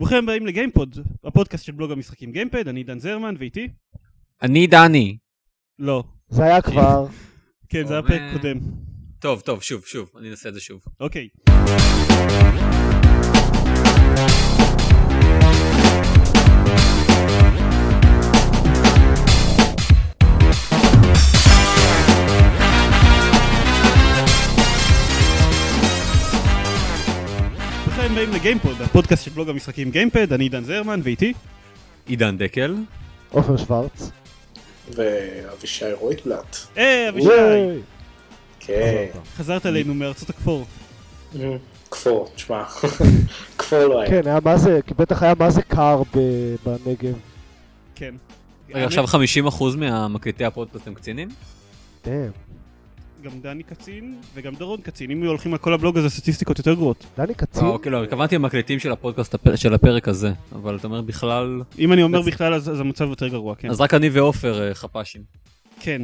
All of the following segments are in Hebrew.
ברוכים הבאים לגיימפוד, הפודקאסט של בלוג המשחקים גיימפד, אני דן זרמן ואיתי? אני דני. לא. זה היה כבר. כן, זה היה אומר- פרק קודם. טוב, טוב, שוב, שוב, אני אנסה את זה שוב. אוקיי. הבאים לגיימפוד, הפודקאסט של בלוג המשחקים גיימפד, אני דן זרמן ואיתי? עידן דקל. עופר שוורץ. ואבישי רויטבלט. היי אבישי, וואי. כן. חזרת אלינו מארצות הכפור. כפור, תשמע. כפור לא היה. כן, היה מה זה, כי בטח היה מה זה קר ב- בנגב. כן. רגע, עכשיו 50% מהמקליטי הפודקאסט הם קצינים? דאם. גם דני קצין וגם דורון קצין, אם הולכים על כל הבלוג הזה סטטיסטיקות יותר גרועות. דני קצין? אוקיי, לא, התכוונתי למקליטים של הפודקאסט הפ- של הפרק הזה, אבל אתה אומר בכלל... אם אני אומר בכלל אז אז המצב יותר גרוע, כן. אז רק אני ועופר אה, חפ"שים. כן,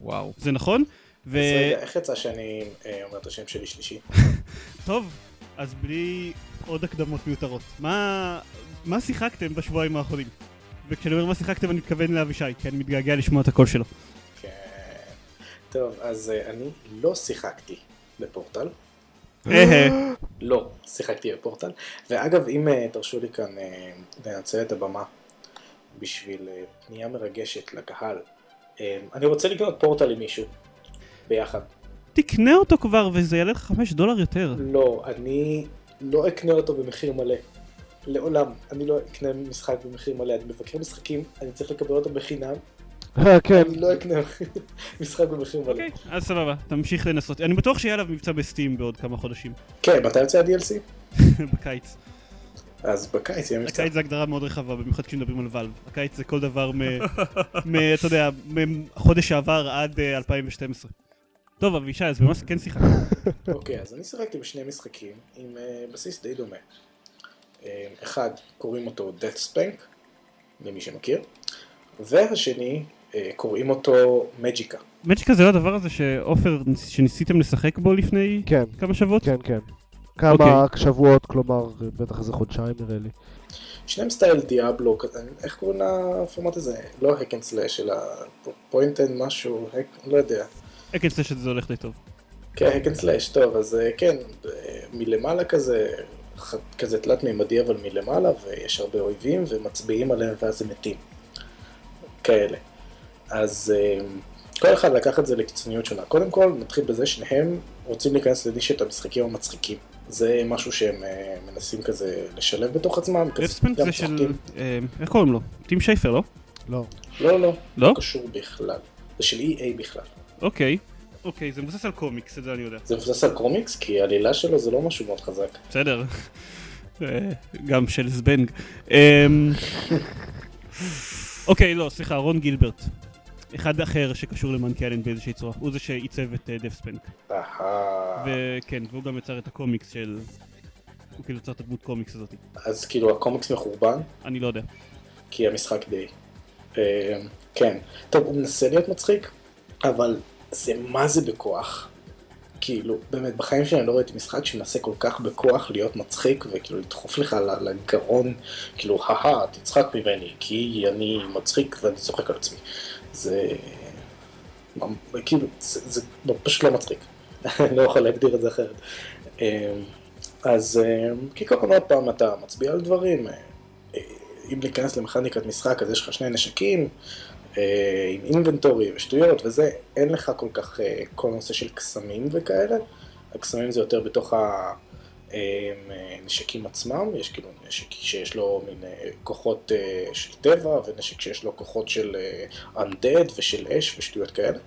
וואו. זה נכון. ו... אז רגע, איך יצא שאני אה, אומר את השם שלי שלישי? טוב, אז בלי עוד הקדמות מיותרות. מה מה שיחקתם בשבועיים האחרונים? וכשאני אומר מה שיחקתם אני מתכוון לאבישי, כי אני מתגעגע לשמוע את הקול שלו. טוב, אז אה, אני לא שיחקתי בפורטל. לא שיחקתי בפורטל. ואגב, אם אה, תרשו לי כאן אה, לנצל את הבמה בשביל פנייה מרגשת לקהל, אני רוצה לקנות פורטל עם מישהו. ביחד. תקנה אותו כבר וזה יעלה לך 5 דולר יותר. לא, אני לא אקנה אותו במחיר מלא. לעולם. אני לא אקנה משחק במחיר מלא. אני מבקר משחקים, אני צריך לקבל אותו בחינם. אה, כן. אני לא אקנה משחק במחיר מלא. אוקיי, אז סבבה, תמשיך לנסות. אני בטוח שיהיה עליו מבצע בסטים בעוד כמה חודשים. כן, מתי יוצא ה-DLC? בקיץ. אז בקיץ יהיה מבצע. הקיץ זה הגדרה מאוד רחבה, במיוחד כשמדברים על ואלב. הקיץ זה כל דבר מ... מ... אתה יודע, מהחודש שעבר עד אה, 2012. טוב, אבישי, אז במה כן שיחקת? אוקיי, אז אני שיחקתי בשני משחקים עם אה, בסיס די דומה. אה, אחד, קוראים אותו Death Spank, למי שמכיר, והשני, אה, קוראים אותו מג'יקה. מג'יקה זה לא הדבר הזה שעופר, שניסיתם לשחק בו לפני כן, כמה שבועות? כן, כן. כמה אוקיי. שבועות, כלומר, בטח איזה חודשיים נראה לי. שניהם סטייל דיאבלו, איך קוראים לפורמט הזה? לא hack and slash, אלא point and משהו, hack- לא יודע. אקן סלש זה הולך די טוב. כן, hack and slash, טוב, אז אה, כן, אה, מלמעלה כזה, כזה תלת מימדי אבל מלמעלה, ויש הרבה אויבים, ומצביעים עליהם ואז הם מתים. כאלה. אז אה, כל אחד לקח את זה לקיצוניות שונה. קודם כל, נתחיל בזה שניהם רוצים להיכנס לנישת המשחקים המצחיקים. זה משהו שהם אה, מנסים כזה לשלב בתוך עצמם. גם זה של... אה, איך קוראים לו? טים שייפר, לא? לא. לא, לא, לא? לא קשור בכלל. זה של EA בכלל. אוקיי. אוקיי, זה מבוסס על קומיקס, את זה אני יודע. זה מבוסס על קומיקס, כי העלילה שלו זה לא משהו מאוד חזק. בסדר. גם של זבנג. אמ, אוקיי, לא, סליחה, רון גילברט. אחד אחר שקשור למנקי אלן באיזושהי צורה. הוא זה שעיצב את דף ספנק. אהה. וכן, והוא גם יצר את הקומיקס של... הוא כאילו יצר את הדמות קומיקס הזאת. אז כאילו הקומיקס מחורבן, אני לא יודע. כי המשחק די. אה, כן. טוב, הוא מנסה להיות מצחיק, אבל זה מה זה בכוח. כאילו, באמת, בחיים שלי אני לא ראיתי משחק שמנסה כל כך בכוח להיות מצחיק, וכאילו לדחוף לך לגרון, כאילו, הא תצחק ממני, כי אני מצחיק ואני צוחק על עצמי. זה... כאילו, זה, זה פשוט לא מצחיק. אני לא יכול להגדיר את זה אחרת. אה, אז אה, כעיקרון עוד פעם אתה מצביע על דברים, אה, אם ניכנס למכניקת משחק אז יש לך שני נשקים עם אינבנטורי ושטויות וזה, אין לך כל כך אה, כל נושא של קסמים וכאלה, הקסמים זה יותר בתוך הנשקים עצמם, יש כאילו נשק שיש לו מין אה, כוחות אה, של טבע ונשק שיש לו כוחות של אה, undead ושל אש ושטויות כאלה.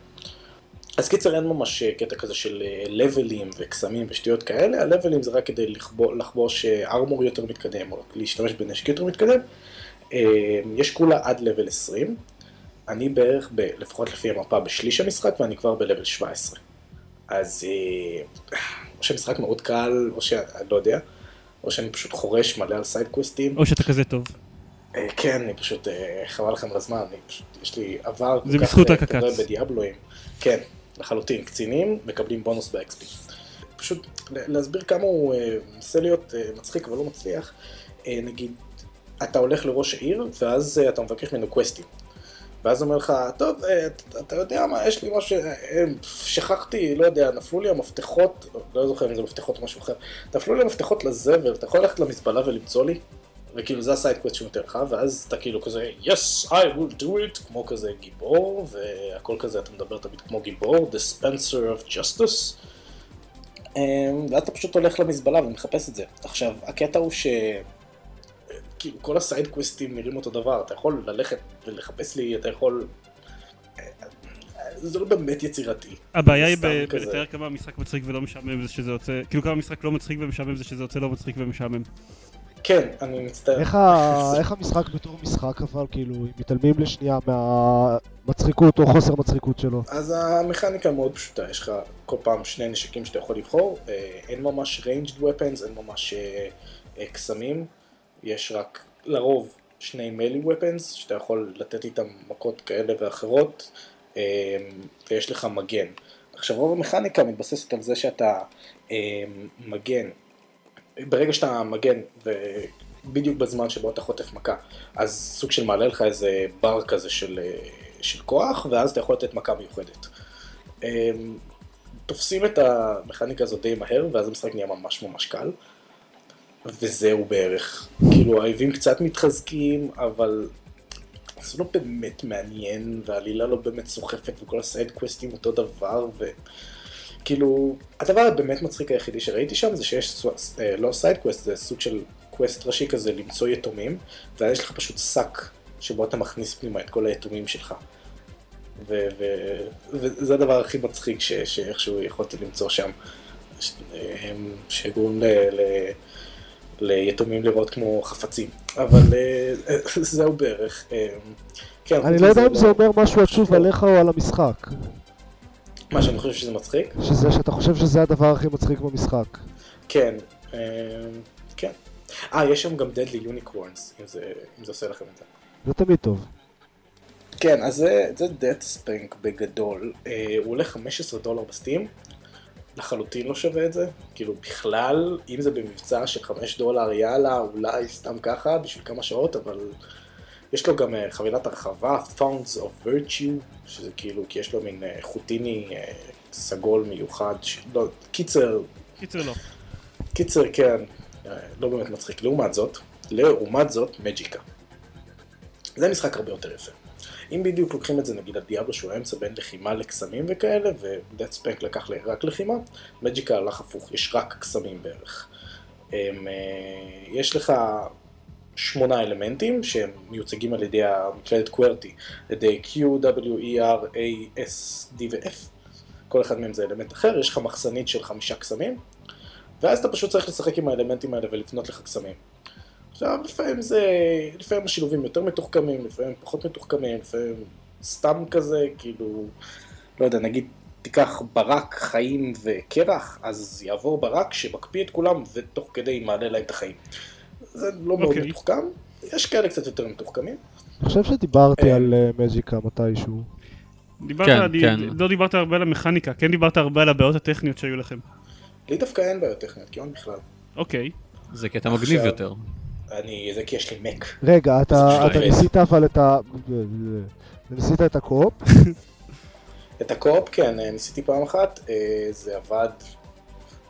אז קיצר אין ממש אה, קטע כזה של אה, לבלים וקסמים ושטויות כאלה, הלבלים זה רק כדי לחבו- לחבוש ארמור יותר מתקדם או להשתמש בנשק יותר מתקדם. אה, יש כולה עד level 20, אני בערך, ב, לפחות לפי המפה, בשליש המשחק ואני כבר ב level 17. אז אה, או שהמשחק מאוד קל, או שאני לא יודע, או שאני פשוט חורש מלא על סיידקווסטים. או שאתה כזה טוב. אה, כן, אני פשוט, אה, חבל לכם על הזמן, אני פשוט, יש לי עבר זה כל כך בזכות אה, הקק"צ. גדול בדיאבלואים. כן, לחלוטין, קצינים מקבלים בונוס ב-XP. פשוט להסביר כמה הוא מנסה להיות מצחיק אבל לא מצליח. נגיד, אתה הולך לראש העיר, ואז אתה מבקש ממנו קווסטים. ואז אומר לך, טוב, אה, אתה- יודע מה, יש לי משהו, אה, שכחתי, לא יודע, נפלו לי המפתחות, לא זוכר אם זה מפתחות או משהו אחר, נפלו לי המפתחות לזבל, אתה יכול ללכת למזבלה ולמצוא לי? וכאילו זה ה sidequest שהוא נותן לך, ואז אתה כאילו כזה, yes, I will do it, כמו כזה גיבור, והכל כזה, אתה מדבר תמיד כמו גיבור, dispenser of justice. אמ, ואז אתה פשוט הולך למזבלה ומחפש את זה. עכשיו, הקטע הוא ש... כאילו, כל הסיידקווסטים נראים אותו דבר, אתה יכול ללכת ולחפש לי, אתה יכול... זה לא באמת יצירתי. הבעיה היא. לתאר כמה המשחק מצחיק ולא משעמם זה שזה יוצא, כאילו כמה המשחק לא מצחיק ומשעמם זה שזה יוצא לא מצחיק ומשעמם. כן, אני מצטער. איך ה- איך המשחק בתור משחק אבל, כאילו, אם מתעלמים לשנייה מהמצחיקות או חוסר מצחיקות שלו? אז המכניקה מאוד פשוטה, יש לך כל פעם שני נשקים שאתה יכול לבחור, אה, אין ממש ranged weapons, אין ממש אה, אה, קסמים, יש רק לרוב שני מלי weapons שאתה יכול לתת איתם מכות כאלה ואחרות, אה, ויש לך מגן. עכשיו רוב המכניקה מתבססת על זה שאתה אה, מגן, ברגע שאתה מגן, ובדיוק בזמן שבו אתה חוטף מכה, אז סוג של מעלה לך איזה בר כזה של, אה, של כוח, ואז אתה יכול לתת מכה מיוחדת. אה, תופסים את המכניקה הזאת די מהר, ואז המשחק נהיה ממש ממש קל. וזהו בערך. כאילו האויבים קצת מתחזקים, אבל זה לא באמת מעניין, והעלילה לא באמת סוחפת, וכל הסייד קווסטים אותו דבר, ו... כאילו, הדבר הבאמת מצחיק היחידי שראיתי שם זה שיש, אה, לא side quest, זה סוג של quest ראשי כזה למצוא יתומים, ואז יש לך פשוט שק שבו אתה מכניס פנימה את כל היתומים שלך. ו- ו- וזה הדבר הכי מצחיק ש- שאיכשהו יכולתי למצוא שם, ש- הם- שגורם ל- ל- ליתומים להיראות כמו חפצים, אבל אה, זהו בערך. אה, כן, אני לא יודע אם זה אומר משהו עצוב עליך או על המשחק. מה שאני חושב שזה מצחיק? שזה שאתה חושב שזה הדבר הכי מצחיק במשחק. כן, אה, כן. אה, יש שם גם Deadly Unicorns, אם זה, אם זה עושה לכם את זה. זה תמיד טוב. כן, אז זה, זה Death Spank בגדול. אה, הוא עולה 15 דולר בסטים, לחלוטין לא שווה את זה. כאילו, בכלל, אם זה במבצע של 5 דולר, יאללה, אולי סתם ככה, בשביל כמה שעות, אבל יש לו גם אה, חבילת הרחבה, Thorns of Virtue, שזה כאילו, כי יש לו מין אה, חוטיני אה, סגול מיוחד, ש... לא, קיצר, קיצר לא. קיצר, כן, לא באמת מצחיק. לעומת זאת, לעומת זאת, מג'יקה. זה משחק הרבה יותר יפה. אם בדיוק לוקחים את זה נגיד על דיאבלו שהוא האמצע בין לחימה לקסמים וכאלה, ודאט ספנק לקח ל- רק לחימה, מג'יקה הלך הפוך, יש רק קסמים בערך. הם, אה, יש לך שמונה אלמנטים שהם מיוצגים על ידי המקלדת קוורטי, על ידי Q, W, E, R, A, S, D ו-F. כל אחד מהם זה אלמנט אחר, יש לך מחסנית של חמישה קסמים, ואז אתה פשוט צריך לשחק עם האלמנטים האלה ולבנות לך קסמים. עכשיו, לפעמים זה, לפעמים השילובים יותר מתוחכמים, לפעמים פחות מתוחכמים, לפעמים סתם כזה, כאילו, לא יודע, נגיד תיקח ברק, חיים וקרח, אז יעבור ברק שמקפיא את כולם ותוך כדי מעלה להם את החיים. זה לא מאוד אוקיי. מתוחכם, יש כאלה קצת יותר מתוחכמים. אני חושב שדיברתי אה. על אה, מג'יקה מתישהו. דיברת, כן, אני- כן. לא דיברת הרבה על המכניקה, כן דיברת הרבה על הבעיות הטכניות שהיו לכם. לי דווקא אין בעיות טכניות, כמעט בכלל. אוקיי. זה קטע מגניב יותר. אני, זה כי יש לי מק. רגע, אתה אתה עובד. ניסית אבל את ה... ניסית את הקו-אופ? את הקו-אופ, כן, אה, ניסיתי פעם אחת, אה, זה עבד.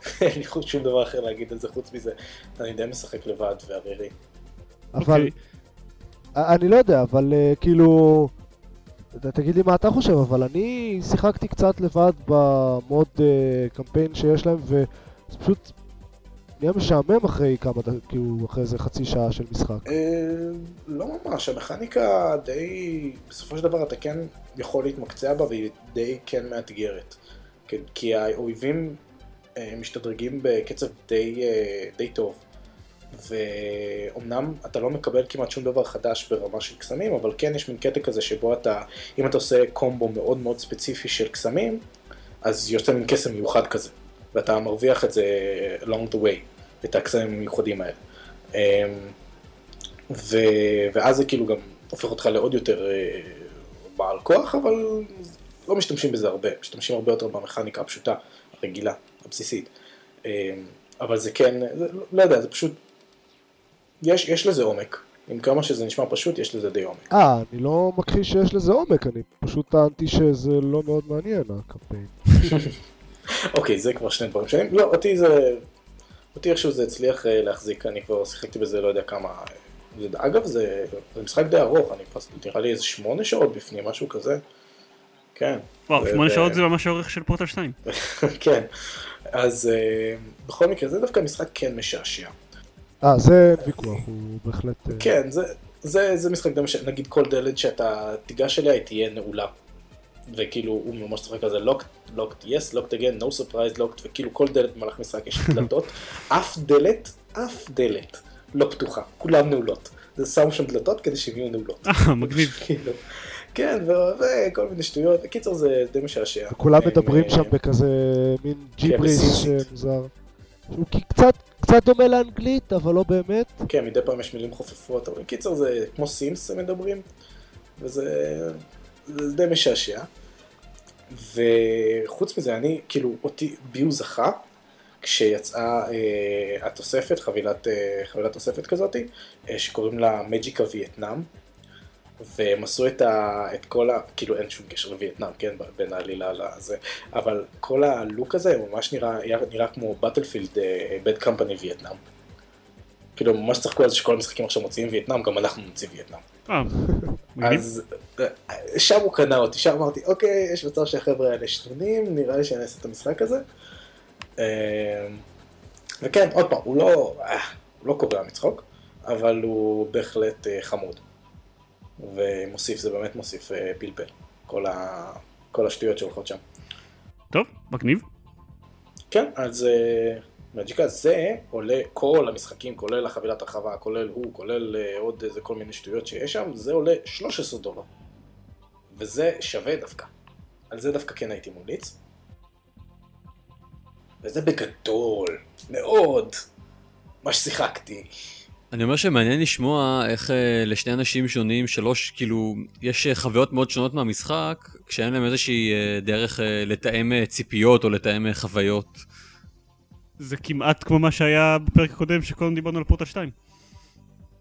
אין לי חוץ שום דבר אחר להגיד על זה חוץ מזה. אני די משחק לבד וערירי. אבל... אוקיי. אה, אני לא יודע, אבל אה, כאילו... תגיד לי מה אתה חושב, אבל אני שיחקתי קצת לבד במוד קמפיין שיש להם, וזה פשוט נהיה משעמם אחרי כמה, כאילו, אחרי איזה חצי שעה של משחק. אה, לא ממש, המכניקה די, בסופו של דבר אתה כן יכול להתמקצע בה והיא די כן מאתגרת. כן, כי האויבים אה, משתדרגים בקצב די, אה, די טוב. ואומנם אתה לא מקבל כמעט שום דבר חדש ברמה של קסמים, אבל כן יש מין קטע כזה שבו אתה, אם אתה עושה קומבו מאוד מאוד ספציפי של קסמים, אז יוצא מין קסם מיוחד כזה, ואתה מרוויח את זה along the way, את הקסמים המיוחדים האלה. אמ, ו... ואז זה כאילו גם הופך אותך לעוד יותר אה, בעל כוח, אבל לא משתמשים בזה הרבה, משתמשים הרבה יותר במכניקה הפשוטה, הרגילה, הבסיסית. אה, אבל זה כן, זה, לא יודע, זה פשוט יש, יש לזה עומק. עם כמה שזה נשמע פשוט, יש לזה די עומק. אה, אני לא מכחיש שיש לזה עומק, אני פשוט טענתי שזה לא מאוד מעניין, הקמפיין. אוקיי, זה כבר שני דברים שונים. לא, אותי זה... אותי איכשהו זה הצליח אה, להחזיק, אני כבר שיחקתי בזה לא יודע כמה... זה, אגב, זה, זה משחק די ארוך, אני כבר נראה לי איזה שמונה שעות בפנים, משהו כזה. כן. וואו, שמונה זה- שעות זה ממש האורך של פורטל 2. כן. אז אה, בכל מקרה, זה דווקא משחק כן משעשע. אה, זה ויכוח, הוא בהחלט... אה, כן, זה, זה, זה משחק די משעשע. נגיד כל דלת שאתה תיגש אליה, היא תהיה נעולה. וכאילו, הוא ממש צוחק כזה, locked, locked, yes, locked again, no surprise, locked, וכאילו כל דלת במהלך משחק יש דלתות. אף דלת, אף דלת לא פתוחה, כולן נעולות. זה שמו שם דלתות כדי שהן יהיו נעולות. אה, מגניב. כאילו, כן, וכל מיני שטויות. בקיצור, זה די משעשע. וכולם מדברים אה, שם בכזה מין ג'יבריס בסינית. מוזר. שהוא כי- קצת, קצת דומה לאנגלית, אבל לא באמת. כן, מדי פעם יש מילים חופפות, אבל בקיצור זה כמו סימס הם מדברים, וזה זה די משעשע. וחוץ מזה, אני, כאילו, אותי, ביו זכה, כשיצאה אה, התוספת, חבילת, אה, חבילת תוספת כזאתי, אה, שקוראים לה מג'יקה וייטנאם, והם עשו את, ה, את כל ה... כאילו אין שום קשר לווייטנאם, כן, בין העלילה לזה, אבל כל הלוק הזה ממש נראה, נראה כמו באטלפילד בד קמפני וייטנאם. כאילו ממש צחקו על זה שכל המשחקים עכשיו מוציאים וייטנאם, גם אנחנו נוציא וייטנאם. אה. אז אה, שם הוא קנה אותי, שם אמרתי, אוקיי, יש מצב שהחבר'ה האלה שנונים, נראה לי שאני אעשה את המשחק הזה. אה, וכן, עוד פעם, הוא לא, הוא לא קורע מצחוק, אבל הוא בהחלט חמוד. ומוסיף, זה באמת מוסיף פלפל, כל, ה, כל השטויות שהולכות שם. טוב, מגניב. כן, אז מג'יקה זה עולה, כל המשחקים, כולל החבילת הרחבה, כולל הוא, כולל אה, עוד איזה כל מיני שטויות שיש שם, זה עולה 13 דולר. וזה שווה דווקא. על זה דווקא כן הייתי ממליץ. וזה בגדול, מאוד, מה ששיחקתי. אני אומר שמעניין לשמוע איך אה, לשני אנשים שונים, שלוש, כאילו, יש אה, חוויות מאוד שונות מהמשחק, כשאין להם איזושהי אה, דרך אה, לתאם אה, ציפיות או לתאם חוויות. זה כמעט כמו מה שהיה בפרק הקודם שקודם דיברנו על פורטל 2.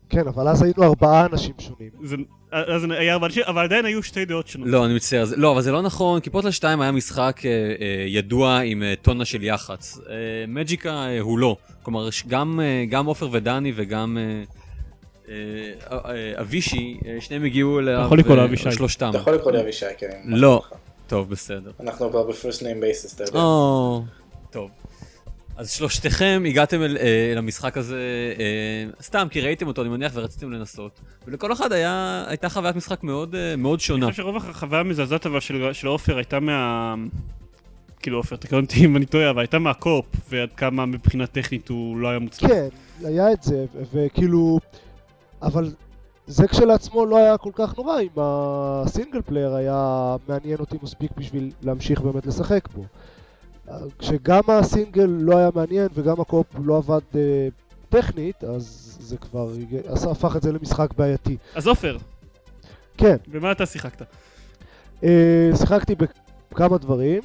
כן, אבל אז היינו ארבעה אנשים שונים. זה, אז היה ארבעה אנשים, אבל עדיין היו שתי דעות שונות. לא, אני מצטער, לא, אבל זה לא נכון, כי פורטל 2 היה משחק אה, אה, ידוע עם אה, טונה של יח"צ. אה, מג'יקה אה, הוא לא. כלומר, גם, אה, גם עופר ודני וגם אה, אה, אה, אבישי, אה, שניהם הגיעו אליו. יכול לקרוא לו אבישי. או שלושתם. אתה יכול לקרוא לי אבישי, כן. לא. טוב, בסדר. אנחנו כבר בפרסט ניים בייסס, אתה יודע. או, טוב. אז שלושתכם הגעתם אל, אה, אל המשחק הזה אה, סתם כי ראיתם אותו, אני מניח, ורציתם לנסות. ולכל אחד היה, הייתה חוויית משחק מאוד, אה, מאוד שונה. אני חושב שרוב החוויה המזעזעת אבל של של עופר הייתה מה... כאילו עופר, תקן אותי אם אני טועה, אבל הייתה מה co-op, ועד כמה מבחינה טכנית הוא לא היה מוצלח. כן, היה את זה, וכאילו... אבל זה כשלעצמו לא היה כל כך נורא אם ה single player היה מעניין אותי מספיק בשביל להמשיך באמת לשחק בו. כשגם הסינגל לא היה מעניין וגם ה co-op לא עבד אה, טכנית, אז זה כבר עשה- הפך את זה למשחק בעייתי. אז עופר, כן, במה אתה שיחקת? אה, שיחקתי בכמה דברים.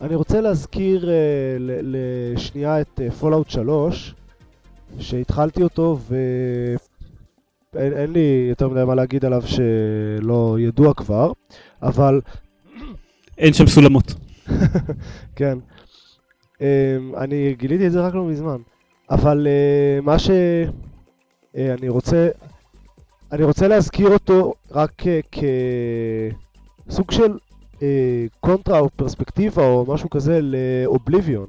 אני רוצה להזכיר ל- לשנייה את Fallout 3, שהתחלתי אותו ואין אין לי יותר מדי מה להגיד עליו שלא ידוע כבר, אבל אין שם סולמות. כן. אמ, אני גיליתי את זה רק לא מזמן. אבל אה, מה שאני רוצה, אני רוצה להזכיר אותו רק אה, כסוג של אה, קונטרה או פרספקטיבה או משהו כזה ל Oblivion.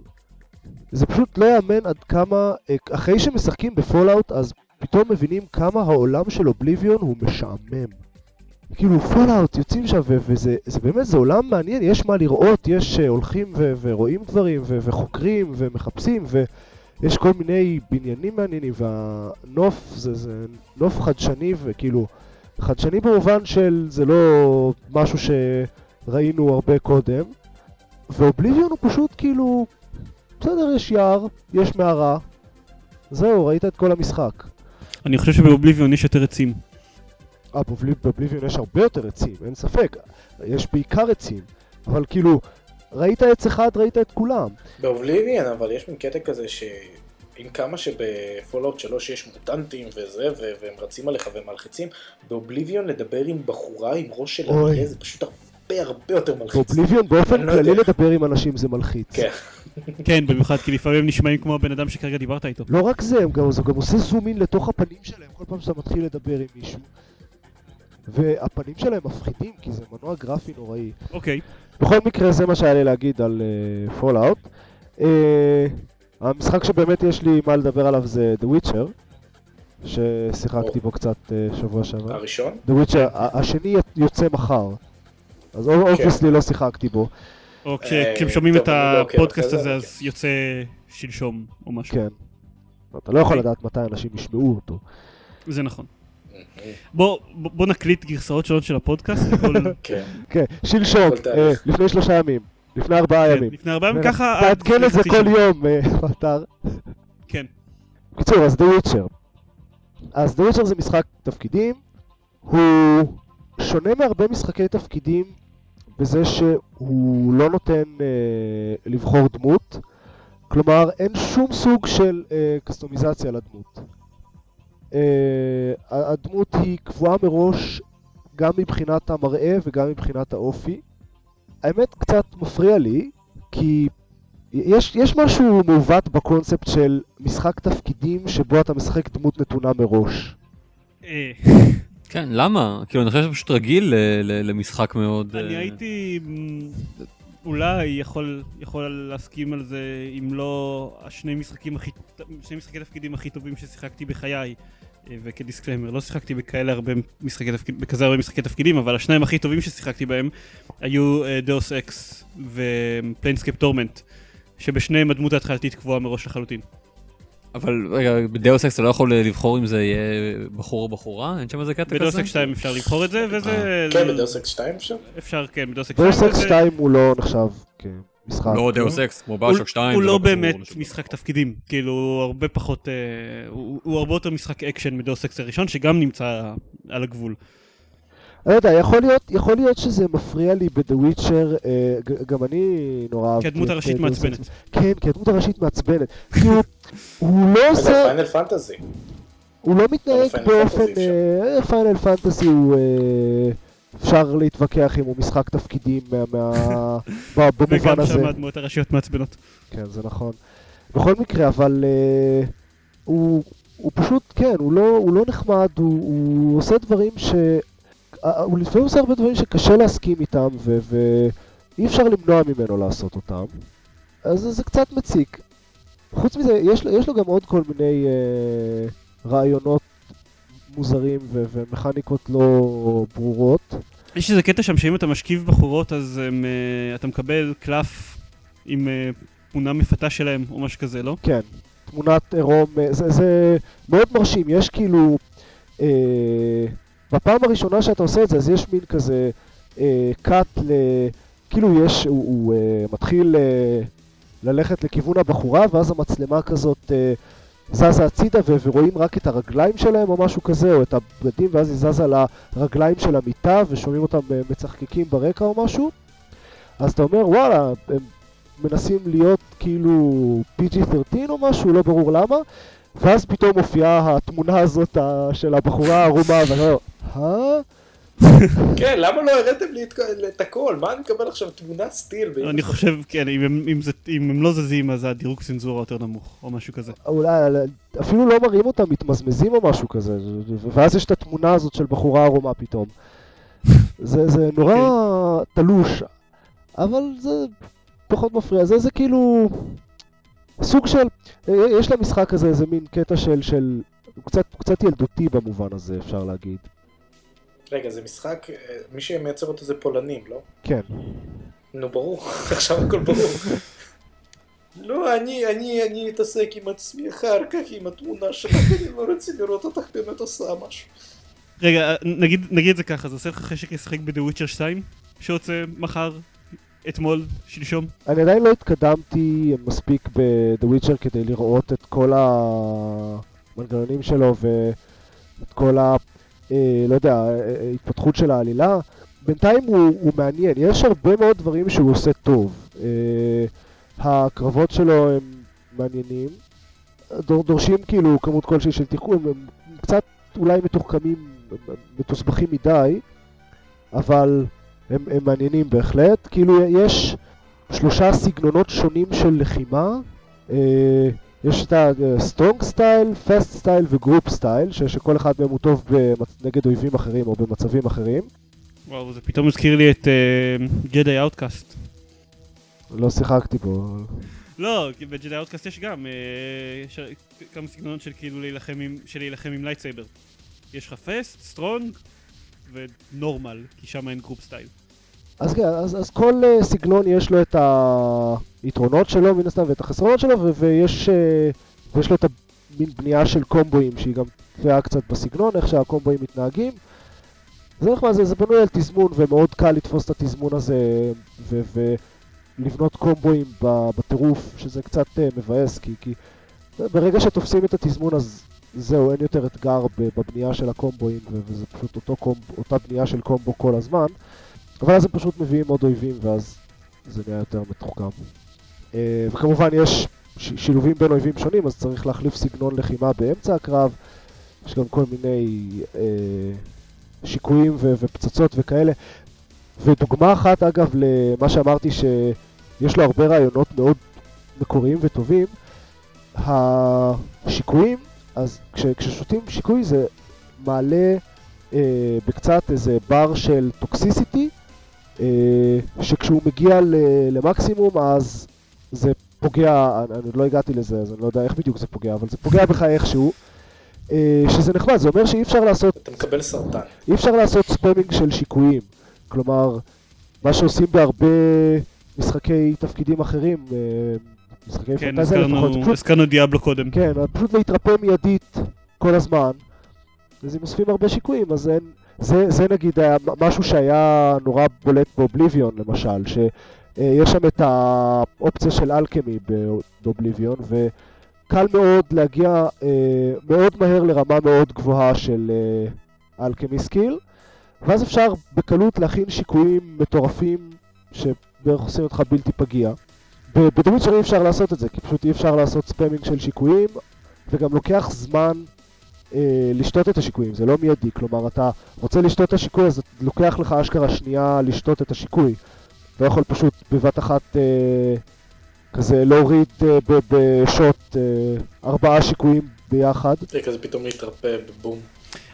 זה פשוט לא יאמן עד כמה, אה, אחרי שמשחקים ב Fallout אז פתאום מבינים כמה העולם של Oblivion הוא משעמם. כאילו Fallout יוצאים שם וזה זה באמת זה עולם מעניין, יש מה לראות, יש אה, הולכים ו- ורואים דברים ו- וחוקרים ומחפשים ויש כל מיני בניינים מעניינים והנוף זה, זה נוף חדשני וכאילו חדשני במובן של זה לא משהו שראינו הרבה קודם ו Oblivion הוא פשוט כאילו בסדר יש יער, יש מערה זהו ראית את כל המשחק אני חושב שבאובליביון יש יותר עצים. אה, באובליביון יש הרבה יותר עצים, אין ספק. יש בעיקר עצים. אבל כאילו, ראית עץ אחד, ראית את כולם. באובליביאן, אבל יש מין קטע כזה שיש עם כמה שבפולאאוט 3 יש מוטנטים וזה, ו- והם רצים עליך ומלחיצים, באובליביון לדבר עם בחורה עם ראש של אוי. אריה זה פשוט הרבה הרבה יותר מלחיץ. באובליביון באופן לא כללי יודע. לדבר עם אנשים זה מלחיץ. כן. כן, במיוחד כי לפעמים הם נשמעים כמו הבן אדם שכרגע דיברת איתו. לא רק זה, הם גם, זה גם עושה zoom in לתוך הפנים שלהם כל פעם שאתה מתחיל לדבר עם מישהו. והפנים שלהם מפחידים, כי זה מנוע גרפי נוראי. אוקיי. בכל מקרה, זה מה שהיה לי להגיד על אה, Fallout. אה, המשחק שבאמת יש לי מה לדבר עליו זה The Witcher, ששיחקתי או. בו קצת אה, שבוע שעבר. הראשון? The Witcher, השני יוצא מחר. אז obviously לא שיחקתי בו. או כש- אה, כשהם שומעים את לא עוקב הפודקאסט הזה אבל אז יוצא שלשום או משהו. כן. אתה לא יכול אוקיי. לדעת מתי אנשים ישמעו אותו. זה נכון. בוא נקליט גרסאות שונות של הפודקאסט. כן. כן, שלשום. אה, לפני שלושה ימים, לפני ארבעה כן, ימים. לפני ארבעה ימים ככה... עד תעדכן את זה כל. יום אה, באתר. כן. בקיצור, אז The Witcher. אז The Witcher זה משחק תפקידים, הוא שונה מהרבה משחקי תפקידים בזה שהוא לא נותן אה, לבחור דמות, כלומר אין שום סוג של אה, קסטומיזציה לדמות. אה, הדמות היא קבועה מראש גם מבחינת המראה וגם מבחינת האופי. האמת קצת מפריע לי, כי יש, יש משהו מעוות בקונספט של משחק תפקידים שבו אתה משחק דמות נתונה מראש. אה, כן, למה? כאילו, אני חושב שזה פשוט רגיל ל- ל- למשחק מאוד... אני אה, הייתי אולי יכול יכול להסכים על זה אם לא השני משחקים הכי שני משחקי תפקידים הכי טובים ששיחקתי בחיי. אה, וכ disclaimer, לא שיחקתי בכאלה הרבה משחקי תפקיד, בכזה הרבה משחקי תפקידים, אבל השניים הכי טובים ששיחקתי בהם היו Deus Ex ו Planescape: Torment, שבשניהם הדמות ההתחלתית קבועה מראש לחלוטין. אבל רגע, ב Deus Ex אתה לא יכול לבחור אם זה יהיה בחור או בחורה? אין שם איזה קטע כזה? ב Deus Ex 2 אפשר לבחור את זה, וזה... כן, בדאוס אקס 2 אפשר? אפשר, כן, ב Deus Ex Deus Ex וזה- 2 הוא לא נחשב כמשחק. לא Deus Ex, כמו BioShock 2. הוא זה לא קשור באמת לשום משחק. תפקידים, כאילו הוא הרבה פחות, אה, הוא הרבה יותר משחק אקשן מ Deus Ex הראשון, שגם נמצא על הגבול. אני לא יודע, יכול להיות, יכול להיות שזה מפריע לי Witcher, אה, ג- גם אני נורא אהבתי. כי הדמות הראשית אה, מעצבנת. כן, כי הדמות הראשית מעצבנת. כי הוא, הוא לא עושה, Final Fantasy. הוא לא מתנהג באופן... Fantasy Final Fantasy הוא... אה, אפשר להתווכח אם הוא משחק תפקידים מה- מה- במובן וגם הזה. שם הדמויות הראשיות מעצבנות. כן, זה נכון. בכל מקרה, אבל אה, הוא, הוא פשוט, כן, הוא לא, הוא לא נחמד, הוא, הוא עושה דברים ש... אה, הוא לפעמים עושה הרבה דברים שקשה להסכים איתם, ו- ואי אפשר למנוע ממנו לעשות אותם. אז זה, קצת מציק. חוץ מזה, יש, יש לו גם עוד כל מיני אה, רעיונות מוזרים ו- ומכניקות לא ברורות. יש איזה קטע שם שאם אתה משכיב בחורות אז הם, אה, אתה מקבל קלף עם אה, תמונה מפתה שלהם או משהו כזה, לא? כן, תמונת עירום, אה, זה, זה מאוד מרשים, יש כאילו, אה, בפעם הראשונה שאתה עושה את זה, אז יש מין כזה אה, cut ל... כאילו יש, הוא, הוא אה, מתחיל אה, ללכת לכיוון הבחורה, ואז המצלמה כזאת אה, זזה הצידה ורואים רק את הרגליים שלהם או משהו כזה, או את הבגדים, ואז היא זזה לרגליים של המיטה, ושומעים אותם אה, מצחקקים ברקע או משהו. אז אתה אומר, וואלה, הם מנסים להיות כאילו PG-13 או משהו, לא ברור למה, ואז פתאום מופיעה התמונה הזאת ה- של הבחורה הערומה, ואני אומר, אה? כן, למה לא הראיתם לי את- את הכל? מה אני מקבל עכשיו תמונה סטיל? אני חושב, כן, אם הם- אם זה- אם הם לא זזים אז הדירוג צנזורה יותר נמוך, או משהו כזה. אולי, אפילו לא מראים אותם מתמזמזים או משהו כזה, ואז יש את התמונה הזאת של בחורה ערומה פתאום. זה, זה נורא תלוש, אבל זה פחות מפריע. זה, זה כאילו סוג של, יש למשחק הזה איזה מין קטע של, של הוא קצת, הוא קצת ילדותי במובן הזה, אפשר להגיד. רגע, זה משחק, אה, מי שמייצר אותו זה פולנים, לא? כן. נו, ברור, עכשיו הכל ברור. לא, אני, אני, אני אתעסק עם עצמי אחר כך, עם התמונה שלך, אני לא רוצה לראות אותך באמת עושה משהו. רגע, נגיד נגיד את זה ככה, זה עושה לך חשק לשחק ב-The Witcher 2, שיוצא מחר, אתמול, שלשום? אני עדיין לא התקדמתי מספיק ב-The Witcher כדי לראות את כל המנגנונים שלו ואת כל ה... אה, לא יודע, אה, ההתפתחות של העלילה. בינתיים הוא, הוא מעניין, יש הרבה מאוד דברים שהוא עושה טוב. אה, הקרבות שלו הם מעניינים. דור, דורשים כאילו כמות כלשהי של תחכום, הם קצת אולי מתוחכמים, הם מתוסבכים מדי, אבל הם, הם מעניינים בהחלט. כאילו יש שלושה סגנונות שונים של לחימה. אה, יש את ה-Strong Style, Fast Style ו-Group Style, שכל אחד מהם הוא טוב במצ- נגד אויבים אחרים או במצבים אחרים. וואו, זה פתאום הזכיר לי את Jedi Outcast. לא שיחקתי בו. לא, כי ב Jedi Outcast יש גם אה, יש כמה סגנונות של כאילו להילחם עם, של להילחם עם lightsaber. יש לך fast, strong ונורמל, כי שם אין group style. אז כן, אז, אז כל אה, סגנון יש לו את היתרונות שלו מן הסתם ואת החסרונות שלו, ו- ויש, אה, ויש לו את המין בנייה של קומבואים שהיא גם תלויה קצת בסגנון, איך שהקומבואים מתנהגים. זה נחמד, זה, זה בנוי על תזמון ומאוד קל לתפוס את התזמון הזה ולבנות קומבואים בטירוף, שזה קצת uh, מבאס, כי, כי ברגע שתופסים את התזמון אז זהו, אין יותר אתגר בבנייה של הקומבואים, וזה פשוט אותו קומב, אותה בנייה של קומבו כל הזמן. אבל אז הם פשוט מביאים עוד אויבים, ואז זה נהיה יותר מתוחכם. אה, וכמובן יש שילובים בין אויבים שונים, אז צריך להחליף סגנון לחימה באמצע הקרב. יש גם כל מיני אה, שיקויים ו- ופצצות וכאלה. ודוגמה אחת, אגב, למה שאמרתי שיש לו הרבה רעיונות מאוד מקוריים וטובים, השיקויים, אז כש- כששותים שיקוי זה מעלה אה, בקצת איזה בר של טוקסיסיטי, שכשהוא מגיע ל- למקסימום אז זה פוגע, אני, עוד לא הגעתי לזה אז אני לא יודע איך בדיוק זה פוגע, אבל זה פוגע בך איכשהו, אה, שזה נחמד, זה אומר שאי אפשר לעשות, אתה מקבל סרטן. אי אפשר לעשות spamming של שיקויים, כלומר, מה שעושים בהרבה משחקי תפקידים אחרים, אה, משחקי כן, פנטזיה לפחות, פשוט הזכרנו Diablo קודם. כן, פשוט להתרפא מיידית כל הזמן. אז אם אוספים הרבה שיקויים, אז אין... זה, זה נגיד היה משהו שהיה נורא בולט ב Oblivion למשל, שיש שם את האופציה של alchemy ב Oblivion, וקל מאוד להגיע אה, מאוד מהר לרמה מאוד גבוהה של אה, alchemy skill, ואז אפשר בקלות להכין שיקויים מטורפים שבערך עושים אותך בלתי פגיע. ב- בדוויצ'ר אי אפשר לעשות את זה, כי פשוט אי אפשר לעשות ספאמינג של שיקויים, וגם לוקח זמן אה, לשתות את השיקויים, זה לא מיידי, כלומר אתה רוצה לשתות את השיקוי, אז לוקח לך אשכרה שנייה לשתות את השיקוי. לא יכול פשוט בבת אחת אה, כזה להוריד אה, ב- בשוט אה, ארבעה שיקויים ביחד. זה כזה פתאום להתרפא בבום.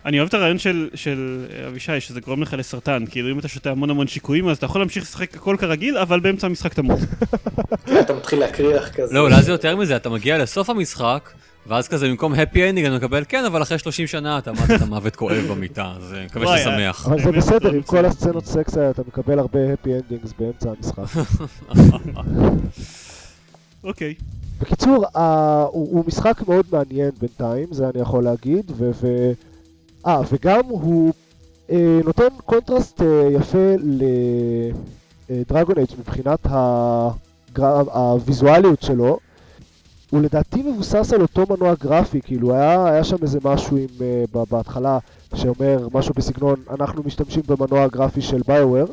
אני אוהב את הרעיון של, של אבישי, שזה גורם לך לסרטן. כאילו, אם אתה שותה המון המון שיקויים, אז אתה יכול להמשיך לשחק הכל כרגיל, אבל באמצע המשחק תמות. אתה מתחיל להקריח כזה. לא, אולי זה יותר מזה, אתה מגיע לסוף המשחק, ואז כזה במקום happy ending אני מקבל כן, אבל אחרי 30 שנה אתה מתת מוות כואב במיטה, אז אה, מקווה וואי, ששמח. אבל זה בסדר, עם. כל הסצנות סקס האלה אתה מקבל הרבה happy endings באמצע המשחק. אוקיי. בקיצור, ה- הוא, הוא משחק מאוד מעניין בינתיים, זה אני יכול להגיד, ו... ו... אה, וגם הוא אה, נותן קונטרסט אה, יפה ל Dragon Age מבחינת הגר... הוויזואליות שלו. הוא לדעתי מבוסס על אותו מנוע גרפי, כאילו היה, היה שם איזה משהו עם, ב- בהתחלה שאומר משהו בסגנון אנחנו משתמשים במנוע גרפי של BioWare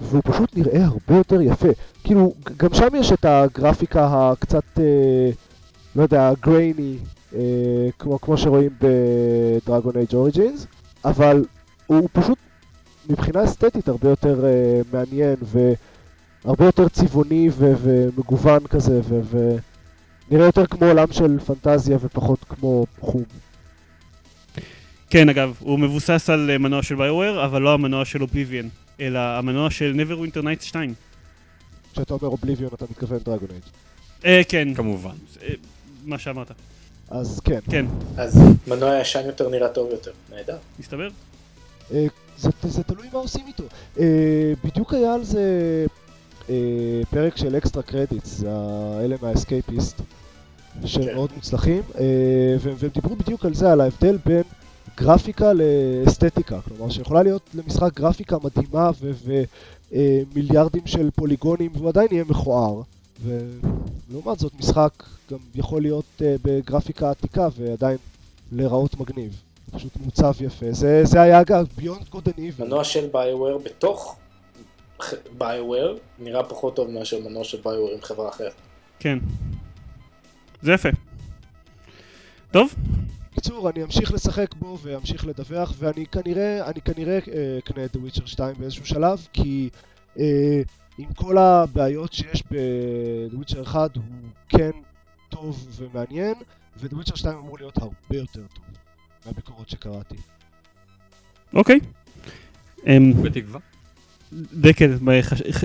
והוא פשוט נראה הרבה יותר יפה. כאילו, גם שם יש את הגרפיקה הקצת, אה, לא יודע, גרייני, אה, כמו, כמו שרואים בדרגון אייג' אוריג'ינס, אבל הוא פשוט מבחינה אסתטית הרבה יותר אה, מעניין והרבה יותר צבעוני ו- ומגוון כזה, ו- ונראה יותר כמו עולם של פנטזיה ופחות כמו חום. כן, אגב, הוא מבוסס על אה, מנוע של BioWare, אבל לא המנוע של Oblivion, אלא המנוע של Neverwinter Nights 2. כשאתה אומר Oblivion אתה מתכוון Dragon Age. אה, כן. כמובן. אה, מה שאמרת. אז כן, כן, אז מנוע ישן יותר נראה טוב יותר. נהדר. מסתבר? אה, זה, זה תלוי מה עושים איתו. אה, בדיוק היה על זה פרק של Extra Credits, זה האלה מה Escapist, שהם כן. מאוד מוצלחים, אה, והם, והם דיברו בדיוק על זה, על ההבדל בין גרפיקה לאסתטיקה. כלומר, שיכולה להיות למשחק גרפיקה מדהימה ומיליארדים של פוליגונים, והוא עדיין יהיה מכוער. ולעומת זאת, משחק גם יכול להיות אה, בגרפיקה עתיקה ועדיין להיראות מגניב. פשוט מעוצב יפה. זה, זה היה אגב Beyond Good and Evil. מנוע של ביואר בתוך ביואר נראה פחות טוב מאשר מנוע של ביואר עם חברה אחרת. כן. זה יפה. טוב, בקיצור, אני אמשיך לשחק בו ואמשיך לדווח, ואני כנראה, אני כנראה אה, אקנה את The Witcher 2 באיזשהו שלב, כי אה, עם כל הבעיות שיש ב-The Witcher 1, הוא כן טוב ומעניין, ו-The Witcher 2 אמור להיות הרבה יותר טוב מהביקורות שקראתי. אוקיי. אמ, בתקווה. דקל,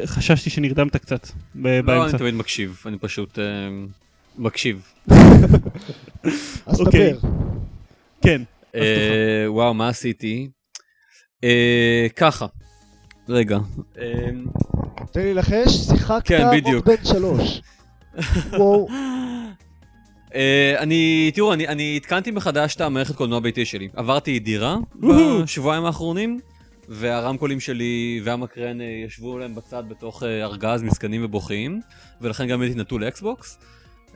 חששתי שנרדמת קצת לא, באמצע. אני תמיד מקשיב, אני פשוט אה, מקשיב. אז אוקיי. דבר. כן. אה, וואו, מה עשיתי? אה, ככה, רגע. אה, תן לי לחש, שיחקת כן, רוק בדיוק. בן שלוש. וואו, אה, אני, תראו, אני, התקנתי מחדש את המערכת קולנוע ביתי שלי. עברתי דירה. בשבועיים האחרונים, והרמקולים שלי והמקרן אה, ישבו להם בצד בתוך אה, ארגז מסכנים ובוכים, ולכן גם הייתי נטול ל Xbox.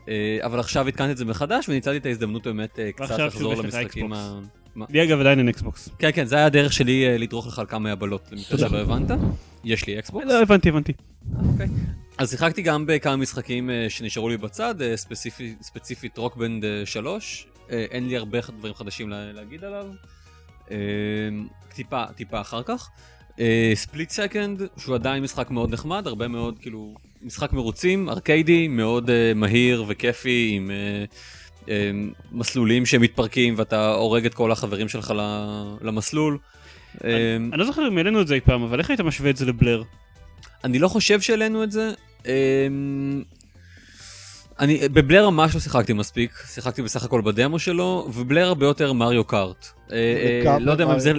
אה, אבל עכשיו התקנתי את זה מחדש, וניצלתי את ההזדמנות באמת קצת לחזור למשחקים Xbox. ה... לי אגב עדיין אין Xbox. כן, כן, זה היה הדרך שלי לדרוך לך על כמה מהיבלות, למקרה. שלא הבנת. יש לי Xbox. לא, הבנתי, הבנתי. אוקיי. אז שיחקתי גם בכמה משחקים שנשארו לי בצד, ספציפי, ספציפית Rock Band 3. אה, אין לי הרבה דברים חדשים לה, להגיד עליו. אה, טיפה, טיפה אחר כך. ספליט סקנד, שהוא עדיין משחק מאוד נחמד, הרבה מאוד, כאילו, משחק מרוצים, ארקיידי, מאוד אה, מהיר וכיפי, עם אה, אה, מסלולים שמתפרקים ואתה הורג את כל החברים שלך למסלול. אה, אני לא זוכר אם העלינו את זה אי פעם, אבל איך היית משווה את זה לבלר? אני לא חושב שהעלינו את זה. אמ, אני בבלר ממש לא שיחקתי מספיק, שיחקתי בסך הכל בדמו שלו, ובלר הרבה יותר מריו קארט. אה, אה, לא יודע אם זה...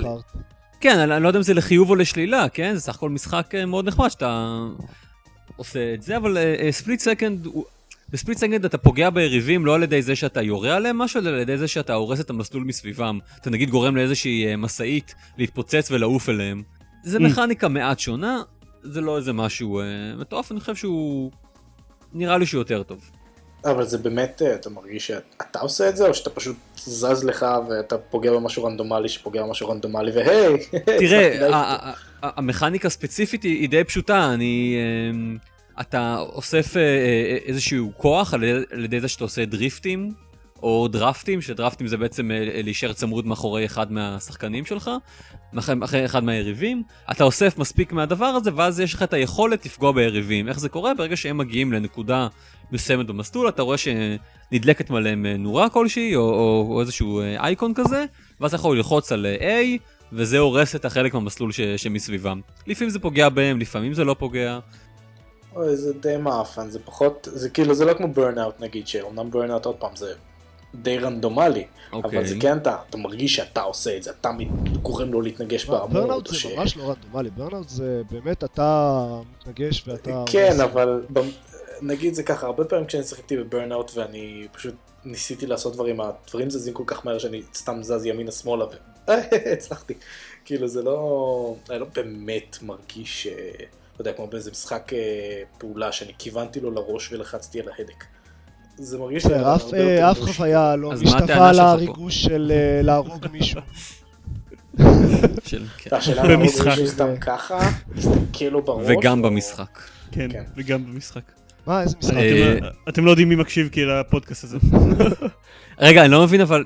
כן, אני לא יודע אם זה לחיוב או לשלילה, כן? זה סך הכל משחק אה, מאוד נחמד שאתה עושה את זה, אבל Split Second, ב Split Second אתה פוגע ביריבים לא על ידי זה שאתה יורה עליהם משהו, אלא על ידי זה שאתה הורס את המסלול מסביבם. אתה נגיד גורם לאיזושהי משאית להתפוצץ ולעוף אליהם. זה Mm. מכניקה מעט שונה, זה לא איזה משהו מטורף, אני חושב שהוא... נראה לי שהוא יותר טוב. אבל זה באמת, אה, אתה מרגיש שאתה עושה את זה, או שאתה פשוט זז לך ואתה פוגע במשהו רנדומלי שפוגע במשהו רנדומלי, והי! תראה, המכניקה הספציפית היא די פשוטה, אני... אמ, אתה אוסף אה, אה, איזשהו כוח על ידי- זה שאתה עושה דריפטים, או דרפטים, שדרפטים זה בעצם להישאר צמוד מאחורי אחד מהשחקנים שלך, מאחורי אחרי אחד מהיריבים. אתה אוסף מספיק מהדבר הזה, ואז יש לך את היכולת לפגוע ביריבים. איך זה קורה? ברגע שהם מגיעים לנקודה מסוימת במסלול, אתה רואה שנדלקת עליהם אה, נורה כלשהי, או, או, או איזשהו אה, אייקון כזה, ואז אתה יכול ללחוץ על אה, A, וזה הורס את החלק מהמסלול ש, שמסביבם. לפעמים זה פוגע בהם, לפעמים זה לא פוגע. אוי, זה די מעפן, זה פחות, זה כאילו, זה לא כמו Burnout נגיד, שאומנם Burnout עוד פעם זה די רנדומלי, אוקיי. אבל זה כן אתה, אתה מרגיש שאתה עושה את זה, אתה גורם לו להתנגש בעמוד, Burnout או זה ש- ממש לא רנדומלי, Burnout זה באמת אתה מתנגש ואתה... כן, עושה. אבל נגיד זה ככה, הרבה פעמים כשאני שיחקתי ב Burnout ואני פשוט ניסיתי לעשות דברים, הדברים זזים כל כך מהר שאני סתם זז ימינה שמאלה ו... הצלחתי. כאילו זה לא, אני לא באמת מרגיש, אה, לא יודע, כמו באיזה משחק אה, פעולה שאני כיוונתי לו לראש ולחצתי על ההדק. זה מרגיש לי אף, אה, אף. חוויה לא אז מה הטענה משתווה שלך פה? לריגוש של אה, להרוג מישהו. של, כן. במשחק. סתם ככה, מסתכל לו בראש. וגם במשחק. כן, כן. וגם במשחק. מה, איזה משחק? אה, אתם לא- אתם לא יודעים מי מקשיב כאילו לפודקאסט הזה. רגע, אני לא מבין, אבל...